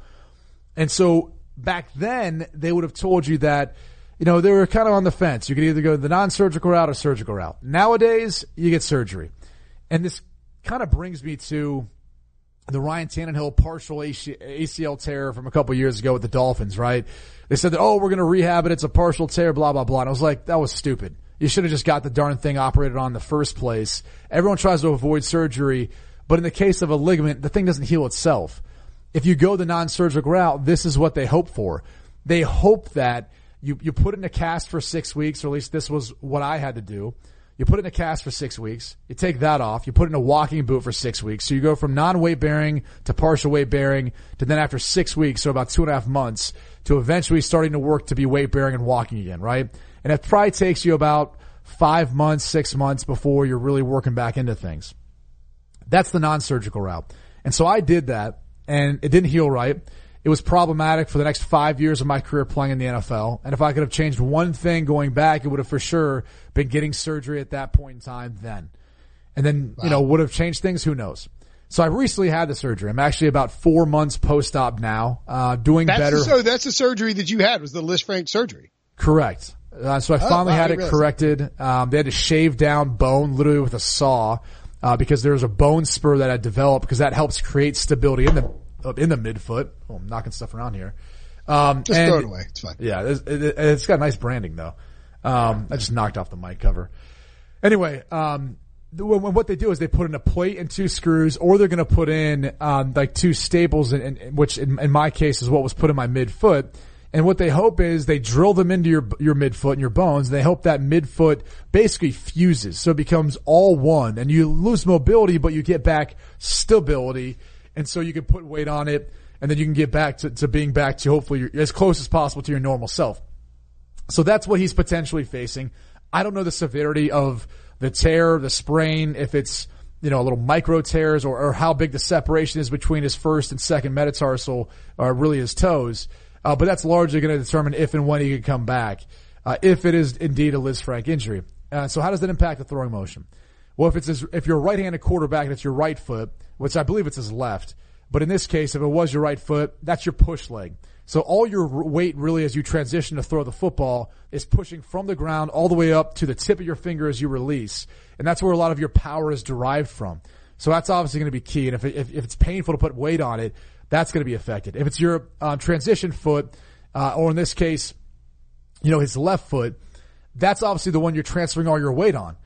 And so back then they would have told you that, you know, they were kind of on the fence. You could either go the non-surgical route or surgical route. Nowadays you get surgery. And this kind of brings me to the Ryan Tannehill partial ACL tear from a couple years ago with the Dolphins, right? They said that, oh, we're going to rehab it. It's a partial tear, blah, blah, blah. And I was like, that was stupid. You should have just got the darn thing operated on in the first place. Everyone tries to avoid surgery, but in the case of a ligament, the thing doesn't heal itself. If you go the non-surgical route, this is what they hope for. They hope that you, you put it in a cast for six weeks, or at least this was what I had to do. You put it in a cast for six weeks. You take that off. You put in a walking boot for six weeks. So you go from non-weight bearing to partial weight bearing to then after six weeks, so about two and a half months, to eventually starting to work to be weight bearing and walking again, right? And it probably takes you about five months, six months before you're really working back into things. That's the non-surgical route. And so I did that and it didn't heal right. It was problematic for the next five years of my career playing in the NFL. And if I could have changed one thing going back, it would have for sure been getting surgery at that point in time then. And then, wow. you know, would have changed things. Who knows? So I recently had the surgery. I'm actually about four months post-op now, uh, doing that's better. The, so that's the surgery that you had was the Lisfranc surgery. Correct. Uh, so I oh, finally wow, had it corrected. Um, they had to shave down bone literally with a saw, uh, because there was a bone spur that had developed because that helps create stability in the in the midfoot. Oh, I'm knocking stuff around here. Um, just and, throw it away. It's fine. Yeah, it's, it, has got nice branding though. Um, I just knocked off the mic cover. Anyway, um, what they do is they put in a plate and two screws, or they're going to put in um, like two staples, in, in, which in, in, my case is what was put in my midfoot. And what they hope is they drill them into your your midfoot and your bones. And they hope that midfoot basically fuses, so it becomes all one, and you lose mobility, but you get back stability and so you can put weight on it, and then you can get back to, to being back to hopefully your, as close as possible to your normal self. So that's what he's potentially facing. I don't know the severity of the tear, the sprain, if it's you know a little micro tears or, or how big the separation is between his first and second metatarsal, or really his toes. Uh, but that's largely going to determine if and when he can come back, uh, if it is indeed a Liz Lisfranc injury. Uh, so how does that impact the throwing motion? Well, if it's his, if you're a right-handed quarterback and it's your right foot, which I believe it's his left, but in this case, if it was your right foot, that's your push leg. So all your weight really as you transition to throw the football is pushing from the ground all the way up to the tip of your finger as you release. And that's where a lot of your power is derived from. So that's obviously going to be key. And if, it, if, if, it's painful to put weight on it, that's going to be affected. If it's your um, transition foot, uh, or in this case, you know, his left foot, that's obviously the one you're transferring all your weight on.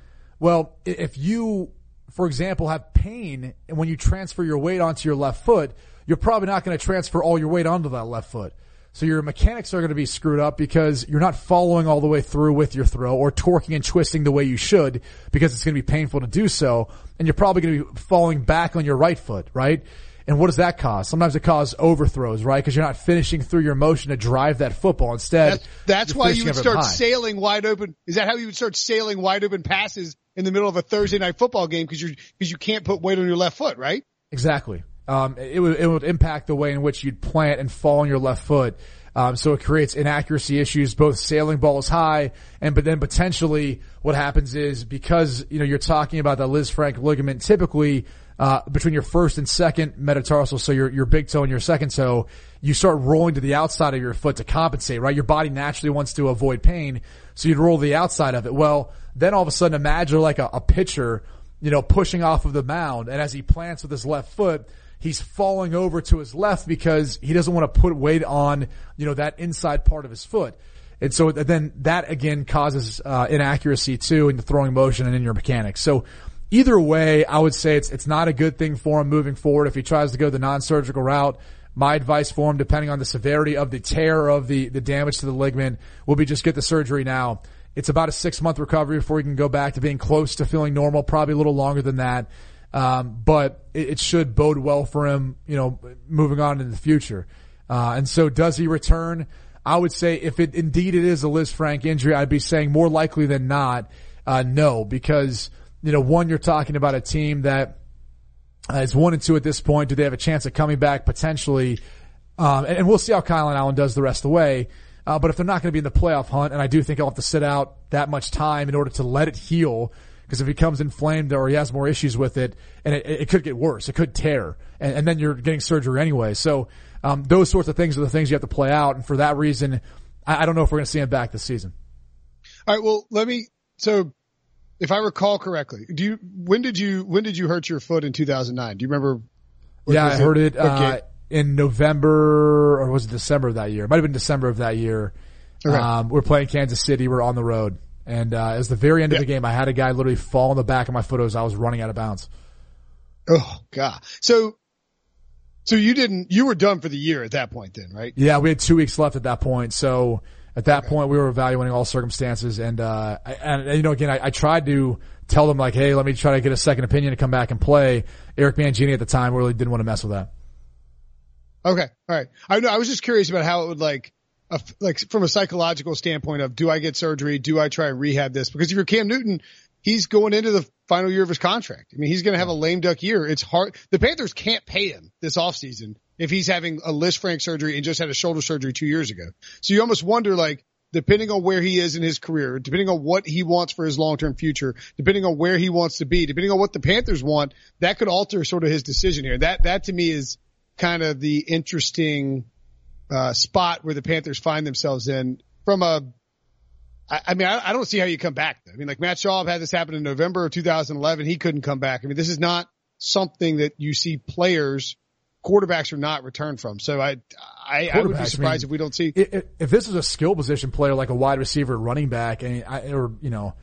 Well, if you, for example, have pain and when you transfer your weight onto your left foot, you're probably not going to transfer all your weight onto that left foot. So your mechanics are going to be screwed up because you're not following all the way through with your throw or torquing and twisting the way you should because it's going to be painful to do so. And you're probably going to be falling back on your right foot, right? And what does that cause? Sometimes it causes overthrows, right? Because you're not finishing through your motion to drive that football. Instead, that's, that's why you would start sailing wide open. Is that how you would start sailing wide open passes in the middle of a Thursday night football game because you because you can't put weight on your left foot, right? Exactly. Um, it would it would impact the way in which you'd plant and fall on your left foot. Um, so it creates inaccuracy issues, both sailing balls high and but then potentially what happens is because you know you're talking about the Lisfranc ligament typically uh, between your first and second metatarsal, so your, your big toe and your second toe, you start rolling to the outside of your foot to compensate, right? Your body naturally wants to avoid pain, so you'd roll the outside of it. Well, then all of a sudden imagine like a, a pitcher, you know, pushing off of the mound, and as he plants with his left foot, he's falling over to his left because he doesn't want to put weight on, you know, that inside part of his foot. And so then that again causes uh, inaccuracy too in the throwing motion and in your mechanics. So either way, I would say it's it's not a good thing for him moving forward if he tries to go the non-surgical route. My advice for him, depending on the severity of the tear of the the damage to the ligament, will be just get the surgery now. It's about a six month recovery before he can go back to being close to feeling normal. Probably a little longer than that, um, but it, it, should bode well for him. You know, moving on in the future. Uh, and so, does he return? I would say if it indeed it is a Liz Lisfranc injury, I'd be saying more likely than not, uh, no, because you know, one, you're talking about a team that uh, one and two at this point. Do they have a chance of coming back potentially? Um, and, and, we'll see how Kyle Allen does the rest of the way. Uh, but if they're not going to be in the playoff hunt, and I do think he'll have to sit out that much time in order to let it heal, because if he comes inflamed or he has more issues with it, and it, it could get worse, it could tear, and, and then you're getting surgery anyway. So um, those sorts of things are the things you have to play out, and for that reason, I, I don't know if we're going to see him back this season. All right. Well, let me. So if I recall correctly, do you when did you when did you hurt your foot in 2009? Do you remember? Yeah, I heard it uh, in November or was it December of that year? It might have been December of that year. Okay. Um, we're playing Kansas City. We're on the road, and uh, as the very end yeah. of the game, I had a guy literally fall on the back of my foot as I was running out of bounds. Oh God! So, so you didn't you were done for the year at that point, then, right? Yeah, we had two weeks left at that point. So at that okay. point, we were evaluating all circumstances, and uh, and, and you know, again, I, I tried to tell them like, hey, let me try to get a second opinion to come back and play. Eric Mangini at the time really didn't want to mess with that. Okay, all right. I know. I was just curious about how it would like, uh, like from a psychological standpoint of do I get surgery? Do I try and rehab this? Because if you're Cam Newton, he's going into the final year of his contract. I mean, he's going to have a lame duck year. It's hard. The Panthers can't pay him this offseason if he's having a Lisfranc surgery and just had a shoulder surgery two years ago. So you almost wonder like, depending on where he is in his career, depending on what he wants for his long-term future, depending on where he wants to be, depending on what the Panthers want, that could alter sort of his decision here. That, that to me is kind of the interesting, uh, spot where the Panthers find themselves in from a, I, mean, I, I, don't see how you come back. I mean, like Matt Schaub had this happen in November of 2011. He couldn't come back. I mean, this is not something that you see players quarterbacks are not returned from. So I, I, I would be surprised I mean, if we don't see. If, if, this is a skill position player like a wide receiver, running back, and I, or you know,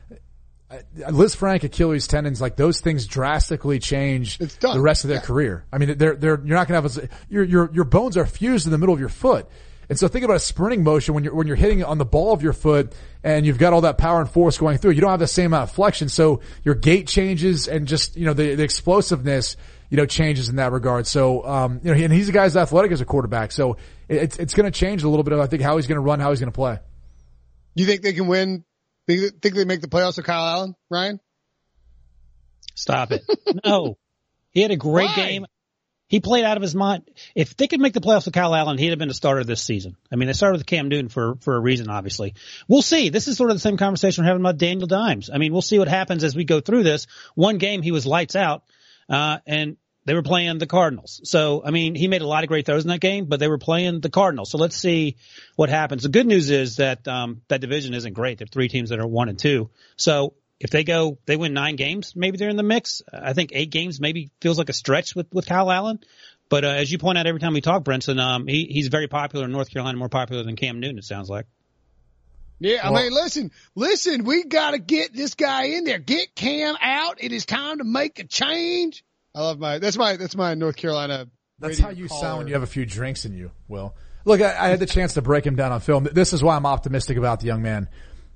Lisfranc Achilles tendons, like those things drastically change the rest of their yeah. career. I mean, they're, they're, you're not going to have a, your, your, your bones are fused in the middle of your foot. And so think about a sprinting motion when you're, when you're hitting on the ball of your foot and you've got all that power and force going through. You don't have the same amount of flexion. So your gait changes and just, you know, the, the explosiveness you know, changes in that regard. So, um, you know, and he's a guy guy's athletic as a quarterback. So it's, it's going to change a little bit of, I think, how he's going to run, how he's going to play. You think they can win? Think, think they make the playoffs with Kyle Allen, Ryan? Stop it. no. He had a great Why? game. He played out of his mind. If they could make the playoffs with Kyle Allen, he'd have been a starter this season. I mean, they started with Cam Newton for, for a reason, obviously. We'll see. This is sort of the same conversation we're having about Daniel Dimes. I mean, we'll see what happens as we go through this. One game, he was lights out. Uh, and they were playing the Cardinals. So, I mean, he made a lot of great throws in that game, but they were playing the Cardinals. So let's see what happens. The good news is that, um, that division isn't great. There are three teams that are one and two. So if they go, they win nine games, maybe they're in the mix. I think eight games maybe feels like a stretch with, with Kyle Allen. But, uh, as you point out every time we talk, Brinson, um, he, he's very popular in North Carolina, more popular than Cam Newton, it sounds like. Yeah, I mean, listen, listen, we got to get this guy in there. Get Cam out. It is time to make a change. I love my that's my that's my North Carolina. That's how you caller. sound when you have a few drinks in you. Will look, I, I, had the chance to break him down on film. This is why I'm optimistic about the young man.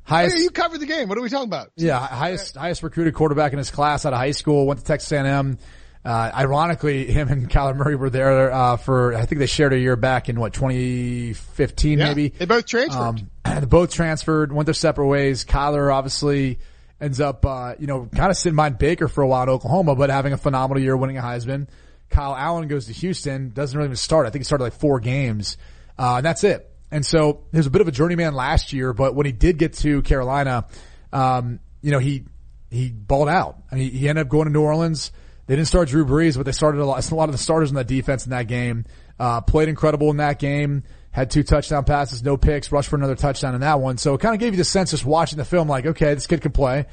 Highest, hey, you covered the game. What are we talking about? Yeah, highest highest recruited quarterback in his class out of high school. Went to Texas A&M. Uh, ironically, him and Kyler Murray were there uh, for I think they shared a year back in what 2015 yeah, maybe. They both transferred. Um, they both transferred, went their separate ways. Kyler obviously ends up, uh, you know, kind of sitting behind Baker for a while in Oklahoma, but having a phenomenal year, winning a Heisman. Kyle Allen goes to Houston, doesn't really even start. I think he started like four games, uh, and that's it. And so he was a bit of a journeyman last year, but when he did get to Carolina, um, you know, he, he balled out. I mean, he ended up going to New Orleans. They didn't start Drew Brees, but they started a lot, a lot of the starters in that defense in that game, uh, played incredible in that game had two touchdown passes, no picks, rushed for another touchdown in that one. So it kind of gave you the sense just watching the film like, okay, this kid can play.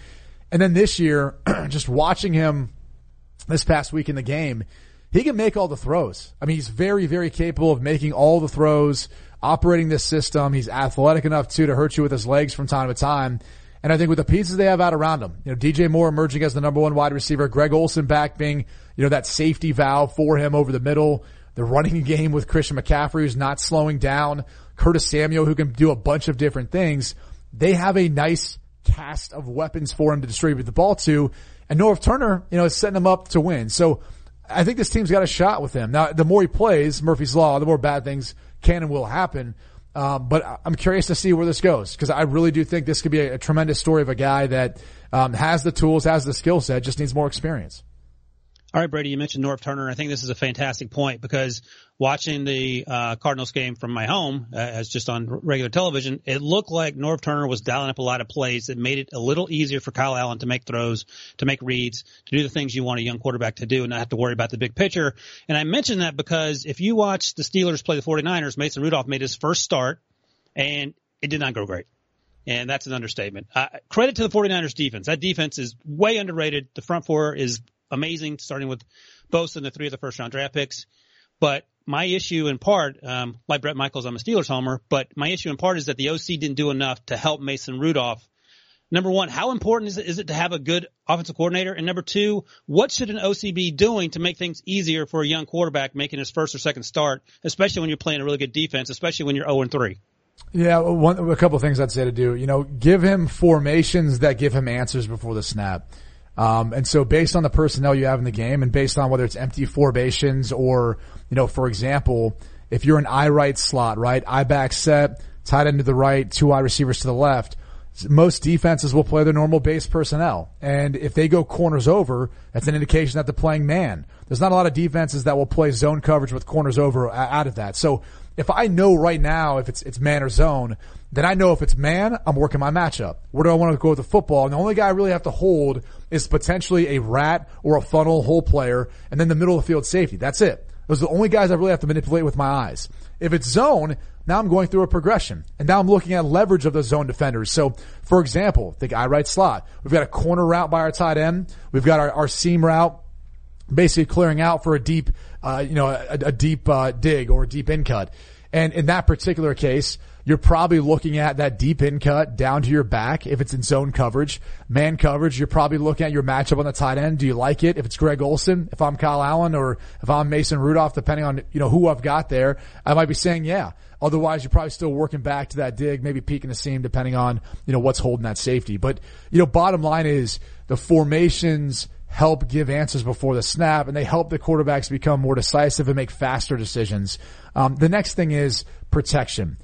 And then this year, just watching him this past week in the game, he can make all the throws. I mean, he's very, very capable of making all the throws, operating this system. He's athletic enough too to hurt you with his legs from time to time. And I think with the pieces they have out around him, you know, DJ Moore emerging as the number one wide receiver, Greg Olsen back being, you know, that safety valve for him over the middle the running game with Christian McCaffrey who's not slowing down, Curtis Samuel who can do a bunch of different things. They have a nice cast of weapons for him to distribute the ball to. And Norv Turner, you know, is setting him up to win. So I think this team's got a shot with him. Now, the more he plays, Murphy's Law, the more bad things can and will happen. Um, but I'm curious to see where this goes because I really do think this could be a, a tremendous story of a guy that um, has the tools, has the skill set, just needs more experience. All right, Brady, you mentioned Norv Turner. I think this is a fantastic point because watching the uh, Cardinals game from my home, uh, as just on regular television, it looked like Norv Turner was dialing up a lot of plays that made it a little easier for Kyle Allen to make throws, to make reads, to do the things you want a young quarterback to do and not have to worry about the big picture. And I mention that because if you watch the Steelers play the 49ers, Mason Rudolph made his first start and it did not go great. And that's an understatement. Uh, credit to the 49ers defense. That defense is way underrated. The front four is amazing, starting with Bosa and the three of the first round draft picks. But my issue in part, um, like Brett Michaels, I'm a Steelers homer, but my issue in part is that the OC didn't do enough to help Mason Rudolph. Number one, how important is it, is it to have a good offensive coordinator? And number two, what should an OC be doing to make things easier for a young quarterback making his first or second start, especially when you're playing a really good defense, especially when you're 0 and 3? Yeah, one, a couple of things I'd say to do. You know, give him formations that give him answers before the snap. Um, and so based on the personnel you have in the game and based on whether it's empty formations or, you know, for example, if you're an I right slot, right? I back set, tight end to the right, two wide receivers to the left. Most defenses will play their normal base personnel. And if they go corners over, that's an indication that they're playing man. There's not a lot of defenses that will play zone coverage with corners over out of that. So if I know right now if it's, it's man or zone, then I know if it's man, I'm working my matchup. Where do I want to go with the football? And the only guy I really have to hold is potentially a rat or a funnel hole player and then the middle of the field safety. That's it. Those are the only guys I really have to manipulate with my eyes. If it's zone, now I'm going through a progression and now I'm looking at leverage of the zone defenders. So for example, the guy right slot, we've got a corner route by our tight end. We've got our, our seam route basically clearing out for a deep, uh, you know, a, a deep, uh, dig or a deep in cut. And in that particular case, you're probably looking at that deep in cut down to your back if it's in zone coverage. Man coverage, you're probably looking at your matchup on the tight end. Do you like it? If it's Greg Olsen, if I'm Kyle Allen, or if I'm Mason Rudolph, depending on, you know, who I've got there, I might be saying, yeah. Otherwise, you're probably still working back to that dig, maybe peeking the seam, depending on, you know, what's holding that safety. But, you know, bottom line is the formations, help give answers before the snap and they help the quarterbacks become more decisive and make faster decisions. Um, the next thing is protection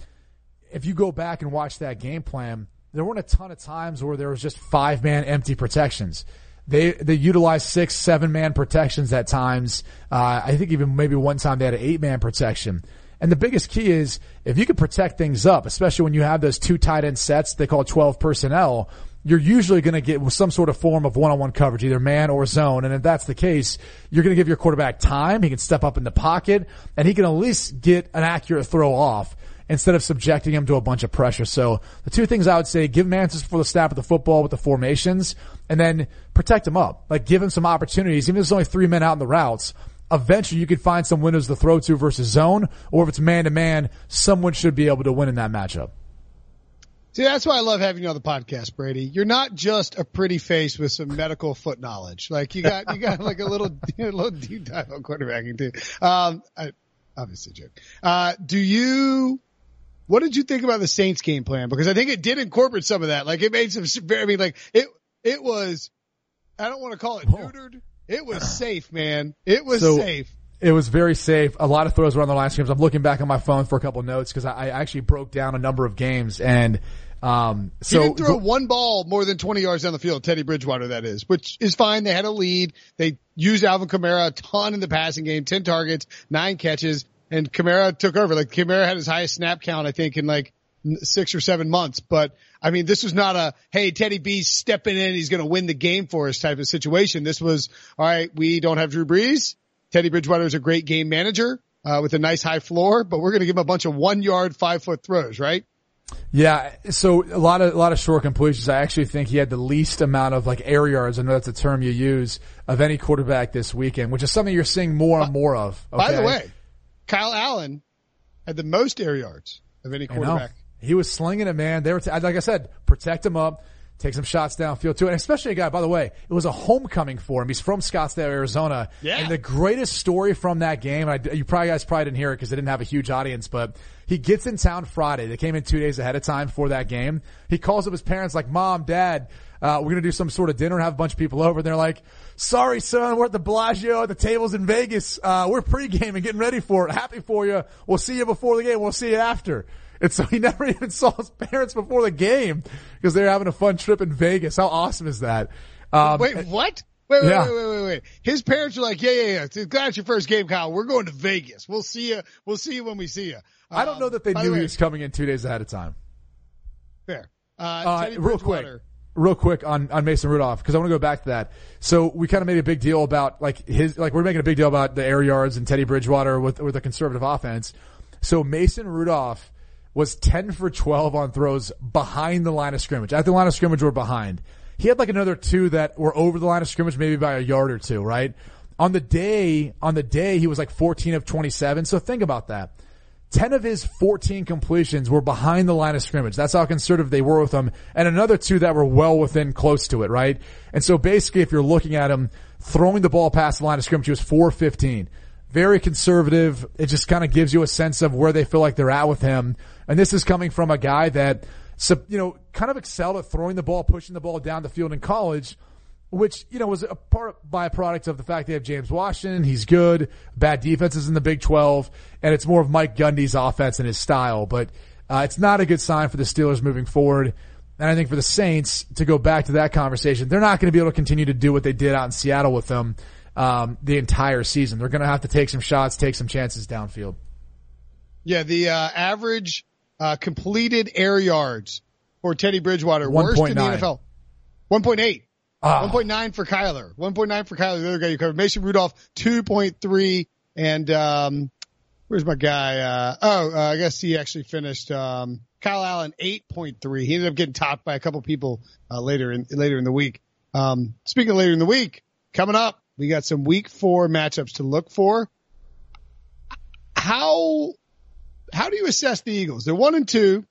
if you go back and watch that game plan, there weren't a ton of times where there was just five man empty protections. They they utilized six, seven man protections at times. Uh, I think even maybe one time they had an eight man protection. And the biggest key is if you can protect things up, especially when you have those two tight end sets they call 12 personnel, you're usually going to get some sort of form of one-on-one coverage, either man or zone. And if that's the case, you're going to give your quarterback time. He can step up in the pocket and he can at least get an accurate throw off instead of subjecting him to a bunch of pressure. So the two things I would say, give answers for the snap of the football with the formations and then protect him up. Like give him some opportunities. Even if there's only three men out in the routes, eventually you could find some windows to throw to versus zone, or if it's man to man, someone should be able to win in that matchup. See, that's why I love having you on the podcast, Brady. You're not just a pretty face with some medical foot knowledge. Like you got, you got like a little, a little deep dive on quarterbacking too. Um, I, obviously joke. Uh, do you, what did you think about the Saints game plan? Because I think it did incorporate some of that. Like it made some, I mean, like it, it was, I don't want to call it neutered. It was safe, man. It was so, safe. It was very safe. A lot of throws were on the line games. I'm looking back on my phone for a couple notes because I, I, actually broke down a number of games and, um, so he didn't throw one ball more than 20 yards down the field. Teddy Bridgewater, that is, which is fine. They had a lead. They used Alvin Kamara a ton in the passing game, 10 targets, nine catches and Kamara took over. Like Kamara had his highest snap count, I think, in like six or seven months. But I mean, this was not a, hey, Teddy B's stepping in. He's going to win the game for us type of situation. This was, all right, we don't have Drew Brees. Teddy Bridgewater is a great game manager, uh, with a nice high floor, but we're going to give him a bunch of one yard, five foot throws, right? Yeah, so a lot of a lot of short completions. I actually think he had the least amount of like air yards. I know that's a term you use of any quarterback this weekend, which is something you're seeing more and more of. Okay? By the way, Kyle Allen had the most air yards of any quarterback. He was slinging it, man. They were, t- like I said, protect him up, take some shots downfield too. And especially a guy, by the way, it was a homecoming for him. He's from Scottsdale, Arizona. Yeah. And the greatest story from that game, I, you probably guys probably didn't hear it because they didn't have a huge audience, but he gets in town Friday. They came in two days ahead of time for that game. He calls up his parents like, mom, dad, uh, we're going to do some sort of dinner and have a bunch of people over. And they're like, sorry, son, we're at the Bellagio at the tables in Vegas. Uh, we're pregame and getting ready for it. Happy for you. We'll see you before the game. We'll see you after. And so he never even saw his parents before the game because they're having a fun trip in Vegas. How awesome is that? Um, wait, what? Wait, wait, yeah. wait, wait, wait, wait. His parents are like, yeah, yeah, yeah. Glad it's your first game, Kyle. We're going to Vegas. We'll see you. We'll see you when we see you. Um, I don't know that they knew the way, he was coming in two days ahead of time. Fair. Uh, uh real quick real quick on, on Mason Rudolph because I want to go back to that. So we kind of made a big deal about like his like we're making a big deal about the air yards and Teddy Bridgewater with with a conservative offense. So Mason Rudolph was 10 for 12 on throws behind the line of scrimmage. At the line of scrimmage, we're behind. He had like another two that were over the line of scrimmage, maybe by a yard or two, right? On the day, on the day, he was like 14 of 27. So think about that. 10 of his 14 completions were behind the line of scrimmage. That's how conservative they were with him. And another two that were well within close to it, right? And so basically, if you're looking at him throwing the ball past the line of scrimmage, he was 415. Very conservative. It just kind of gives you a sense of where they feel like they're at with him. And this is coming from a guy that, you know, kind of excelled at throwing the ball, pushing the ball down the field in college which you know was a part byproduct of the fact they have James Washington. He's good. Bad defenses in the Big Twelve, and it's more of Mike Gundy's offense and his style. But uh, it's not a good sign for the Steelers moving forward. And I think for the Saints to go back to that conversation, they're not going to be able to continue to do what they did out in Seattle with them um, the entire season. They're going to have to take some shots, take some chances downfield. Yeah, the uh, average uh, completed air yards for Teddy Bridgewater 1. worst 9. in the NFL. 1.8. Uh, 1.9 for Kyler. 1.9 for Kyler, the other guy you covered. Mason Rudolph, 2.3. And, um, where's my guy? Uh, oh, uh, I guess he actually finished, um, Kyle Allen, 8.3. He ended up getting topped by a couple people, uh, later in, later in the week. Um, speaking of later in the week, coming up, we got some week four matchups to look for. How, how do you assess the Eagles? They're one and two.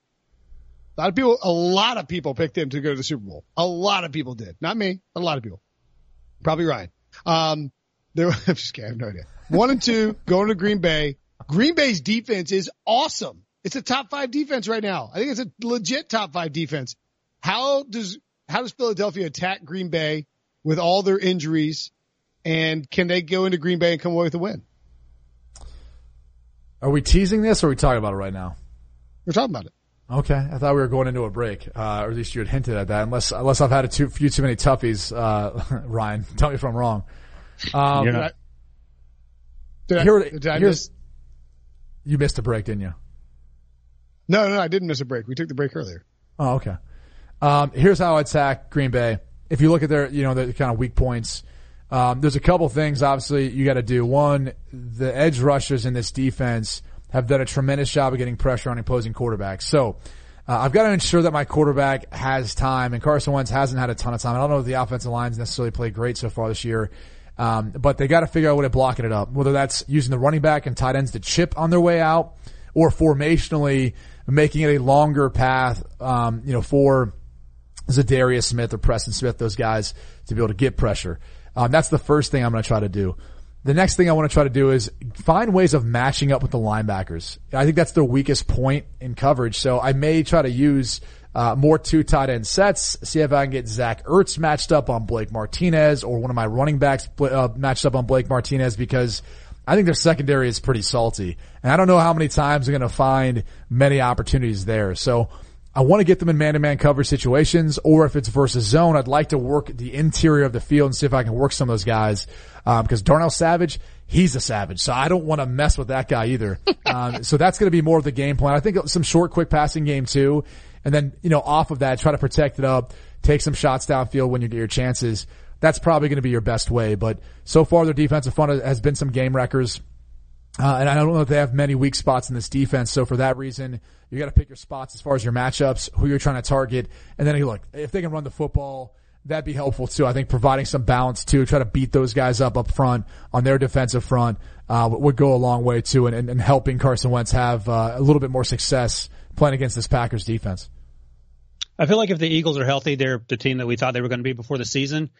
A lot of people, a lot of people picked him to go to the Super Bowl. A lot of people did. Not me. A lot of people. Probably Ryan. Um, there, I'm just kidding. I have no idea. One and two going to Green Bay. Green Bay's defense is awesome. It's a top five defense right now. I think it's a legit top five defense. How does, how does Philadelphia attack Green Bay with all their injuries? And can they go into Green Bay and come away with a win? Are we teasing this or are we talking about it right now? We're talking about it. Okay, I thought we were going into a break, uh, or at least you had hinted at that. Unless, unless I've had a too, few too many toughies, uh, Ryan, tell me if I'm wrong. Um, You're not. Did I, here, did I miss? You missed a break, didn't you? No, no, I didn't miss a break. We took the break earlier. Oh, okay. Um, here's how I attack Green Bay. If you look at their, you know, the kind of weak points, um, there's a couple things obviously you got to do. One, the edge rushers in this defense have done a tremendous job of getting pressure on opposing quarterbacks. So, uh, I've got to ensure that my quarterback has time, and Carson Wentz hasn't had a ton of time. I don't know if the offensive line's necessarily played great so far this year, um, but they got to figure out a way to blocking it up. Whether that's using the running back and tight ends to chip on their way out, or formationally making it a longer path, um, you know, for Za'Darius Smith or Preston Smith, those guys to be able to get pressure. Um, that's the first thing I'm going to try to do. The next thing I want to try to do is find ways of matching up with the linebackers. I think that's their weakest point in coverage. So I may try to use uh, more two tight end sets, see if I can get Zach Ertz matched up on Blake Martinez or one of my running backs uh, matched up on Blake Martinez because I think their secondary is pretty salty. And I don't know how many times I'm going to find many opportunities there. So I want to get them in man-to-man coverage situations, or if it's versus zone, I'd like to work the interior of the field and see if I can work some of those guys. Um, because Darnell Savage, he's a savage, so I don't want to mess with that guy either. um, so that's going to be more of the game plan. I think some short, quick passing game too, and then you know off of that, try to protect it up, take some shots downfield when you get your chances. That's probably going to be your best way. But so far, their defensive front has been some game wreckers. Uh, and I don't know if they have many weak spots in this defense. So for that reason, you got to pick your spots as far as your matchups, who you're trying to target, and then look if they can run the football. That'd be helpful too. I think providing some balance too, try to beat those guys up up front on their defensive front uh, would go a long way too, and, and, and helping Carson Wentz have uh, a little bit more success playing against this Packers defense. I feel like if the Eagles are healthy, they're the team that we thought they were going to be before the season.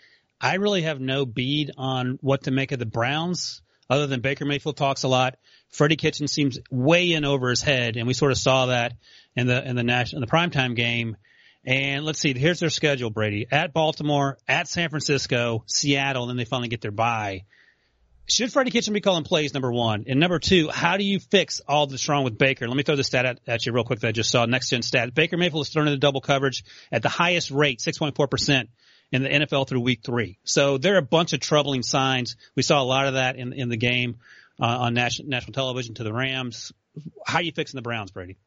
I really have no bead on what to make of the Browns, other than Baker Mayfield talks a lot. Freddie Kitchen seems way in over his head, and we sort of saw that in the in the national in the primetime game. And let's see, here's their schedule, Brady. At Baltimore, at San Francisco, Seattle, and then they finally get their bye. Should Freddie Kitchen be calling plays, number one? And number two, how do you fix all that's wrong with Baker? Let me throw the stat at, at you real quick that I just saw. Next gen stat. Baker Mayfield is thrown into double coverage at the highest rate, 6.4% in the NFL through week three. So there are a bunch of troubling signs. We saw a lot of that in, in the game uh, on national, national television to the Rams. How are you fixing the Browns, Brady?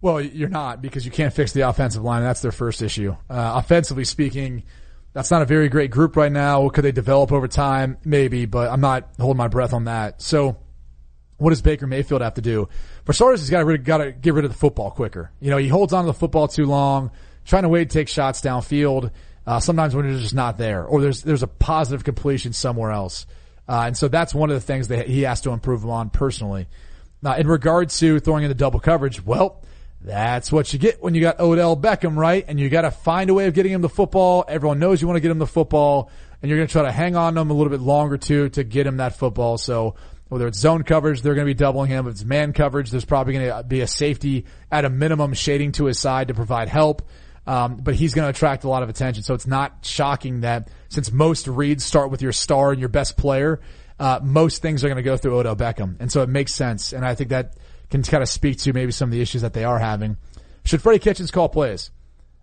Well, you're not because you can't fix the offensive line. That's their first issue. Uh, offensively speaking, that's not a very great group right now. Could they develop over time? Maybe, but I'm not holding my breath on that. So what does Baker Mayfield have to do? For starters, he's got to got to get rid of the football quicker. You know, he holds on to the football too long, trying to wait to take shots downfield. Uh, sometimes when it's just not there, or there's there's a positive completion somewhere else, uh, and so that's one of the things that he has to improve on personally. Now, in regards to throwing in the double coverage, well, that's what you get when you got Odell Beckham, right? And you got to find a way of getting him the football. Everyone knows you want to get him the football, and you're going to try to hang on to him a little bit longer too to get him that football. So whether it's zone coverage, they're going to be doubling him. If it's man coverage, there's probably going to be a safety at a minimum shading to his side to provide help. Um, but he's going to attract a lot of attention. So it's not shocking that since most reads start with your star and your best player, uh, most things are going to go through Odell Beckham. And so it makes sense. And I think that can kind of speak to maybe some of the issues that they are having. Should Freddie Kitchens call plays?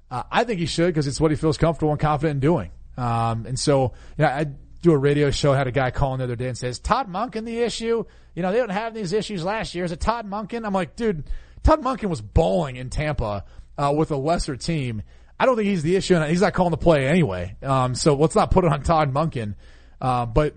Uh, I think he should because it's what he feels comfortable and confident in doing. Um, and so, you know, I do a radio show, had a guy calling the other day and says, Todd Monken the issue? You know, they didn't have these issues last year. Is it Todd Monken? I'm like, dude, Todd Monken was bowling in Tampa uh, with a lesser team. I don't think he's the issue, and he's not calling the play anyway. Um, so let's not put it on Todd Monken. Uh, but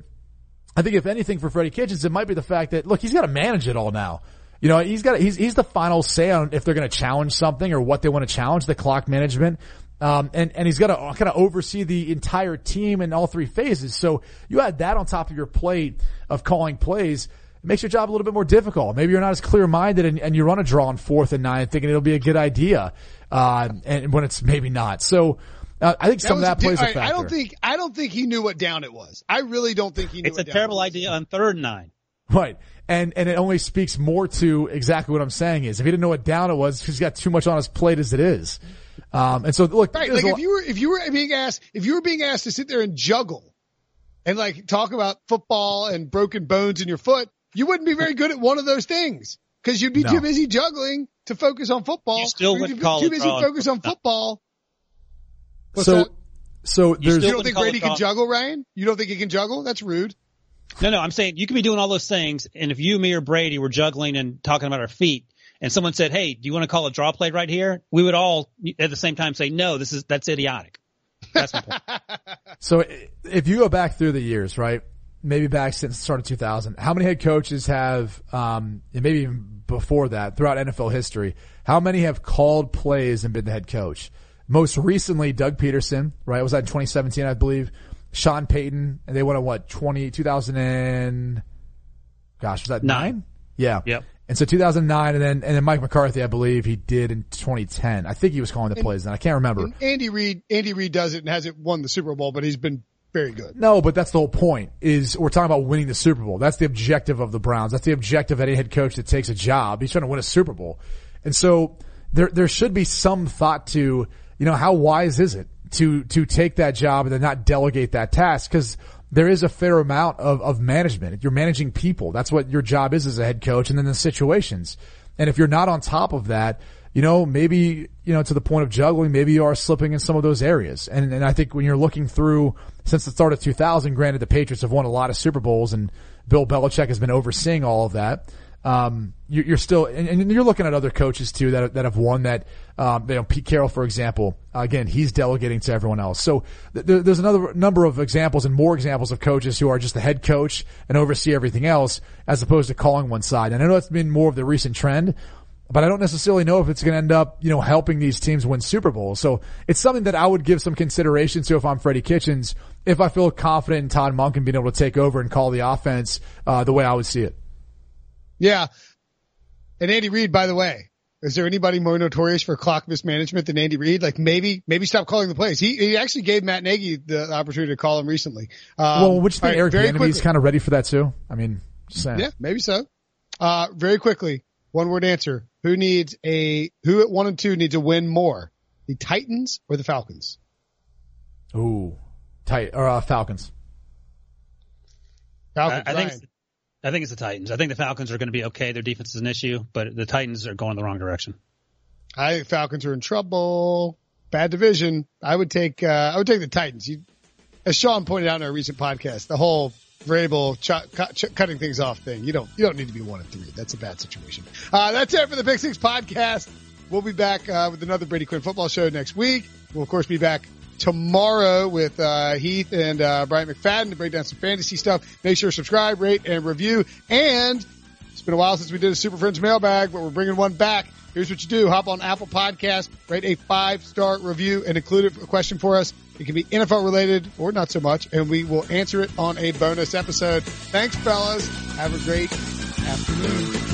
I think if anything for Freddie Kitchens, it might be the fact that look, he's got to manage it all now. You know, he's got he's he's the final say on if they're going to challenge something or what they want to challenge the clock management. Um, and, and he's got to kind of oversee the entire team in all three phases. So you add that on top of your plate of calling plays it makes your job a little bit more difficult. Maybe you're not as clear minded and, and, you run a draw on fourth and nine thinking it'll be a good idea. Uh, and when it's maybe not. So, uh, I think some that of that plays a factor. I don't think I don't think he knew what down it was. I really don't think he knew. It's a terrible idea on third and nine. Right. And and it only speaks more to exactly what I'm saying is if he didn't know what down it was, he's got too much on his plate as it is. Um, and so look, right, like if you were if you were being asked if you were being asked to sit there and juggle and like talk about football and broken bones in your foot, you wouldn't be very good at one of those things because you'd be no. too busy juggling to focus on football. You still would call too busy focus on football. What's so, that? so there's. You, you don't think Brady can juggle, Ryan? You don't think he can juggle? That's rude. No, no, I'm saying you could be doing all those things, and if you, me, or Brady were juggling and talking about our feet, and someone said, "Hey, do you want to call a draw play right here?" We would all at the same time say, "No, this is that's idiotic." That's my point. so if you go back through the years, right? Maybe back since the start of 2000, how many head coaches have, um, and maybe even before that, throughout NFL history, how many have called plays and been the head coach? Most recently, Doug Pederson, right? Was that in 2017, I believe? Sean Payton, and they went on what, 20, 2000 and, gosh, was that nine? nine? Yeah. Yep. And so 2009, and then and then Mike McCarthy, I believe he did in 2010. I think he was calling the plays, and I can't remember. Andy Reid, Andy Reid does it and hasn't won the Super Bowl, but he's been very good. No, but that's the whole point is we're talking about winning the Super Bowl. That's the objective of the Browns. That's the objective of any head coach that takes a job. He's trying to win a Super Bowl. And so there, there should be some thought to, you know, how wise is it to, to take that job and then not delegate that task? Cause there is a fair amount of, of management. You're managing people. That's what your job is as a head coach and then the situations. And if you're not on top of that, you know, maybe, you know, to the point of juggling, maybe you are slipping in some of those areas. And, and I think when you're looking through since the start of 2000, granted the Patriots have won a lot of Super Bowls and Bill Belichick has been overseeing all of that. Um, you, are still, and, and, you're looking at other coaches too that that have won that. Um, you know, Pete Carroll, for example, again, he's delegating to everyone else. So th- there's another number of examples and more examples of coaches who are just the head coach and oversee everything else, as opposed to calling one side. And I know that's been more of the recent trend, but I don't necessarily know if it's going to end up, you know, helping these teams win Super Bowls. So it's something that I would give some consideration to if I'm Freddie Kitchens, if I feel confident in Todd Monken being able to take over and call the offense uh, the way I would see it. Yeah. And Andy Reid, by the way, is there anybody more notorious for clock mismanagement than Andy Reid? Like maybe, maybe stop calling the plays. He, he actually gave Matt Nagy the opportunity to call him recently. Um, well, which think right, Eric Bieniemy kind of ready for that too? I mean, yeah, maybe so. Uh, very quickly, one word answer. Who needs a, who at one and two needs a win more? The Titans or the Falcons? Ooh, tight, or, uh, Falcons. Falcons, I, I think, I think it's the Titans. I think the Falcons are going to be okay. Their defense is an issue, but the Titans are going the wrong direction. I think Falcons are in trouble. Bad division. I would take, uh, I would take the Titans. You, as Sean pointed out in our recent podcast, the whole Vrabel ch- cutting things off thing. You don't you don't need to be one and three. That's a bad situation. Uh, that's it for the Pick Six podcast. We'll be back uh, with another Brady Quinn football show next week. We'll of course be back tomorrow with uh, Heath and uh, Brian McFadden to break down some fantasy stuff. Make sure to subscribe, rate, and review. And It's been a while since we did a Super Friends mailbag, but we're bringing one back. Here's what you do. Hop on Apple Podcast, rate a five star review and include a question for us. It can be NFL related or not so much, and we will answer it on a bonus episode. Thanks, fellas. Have a great afternoon.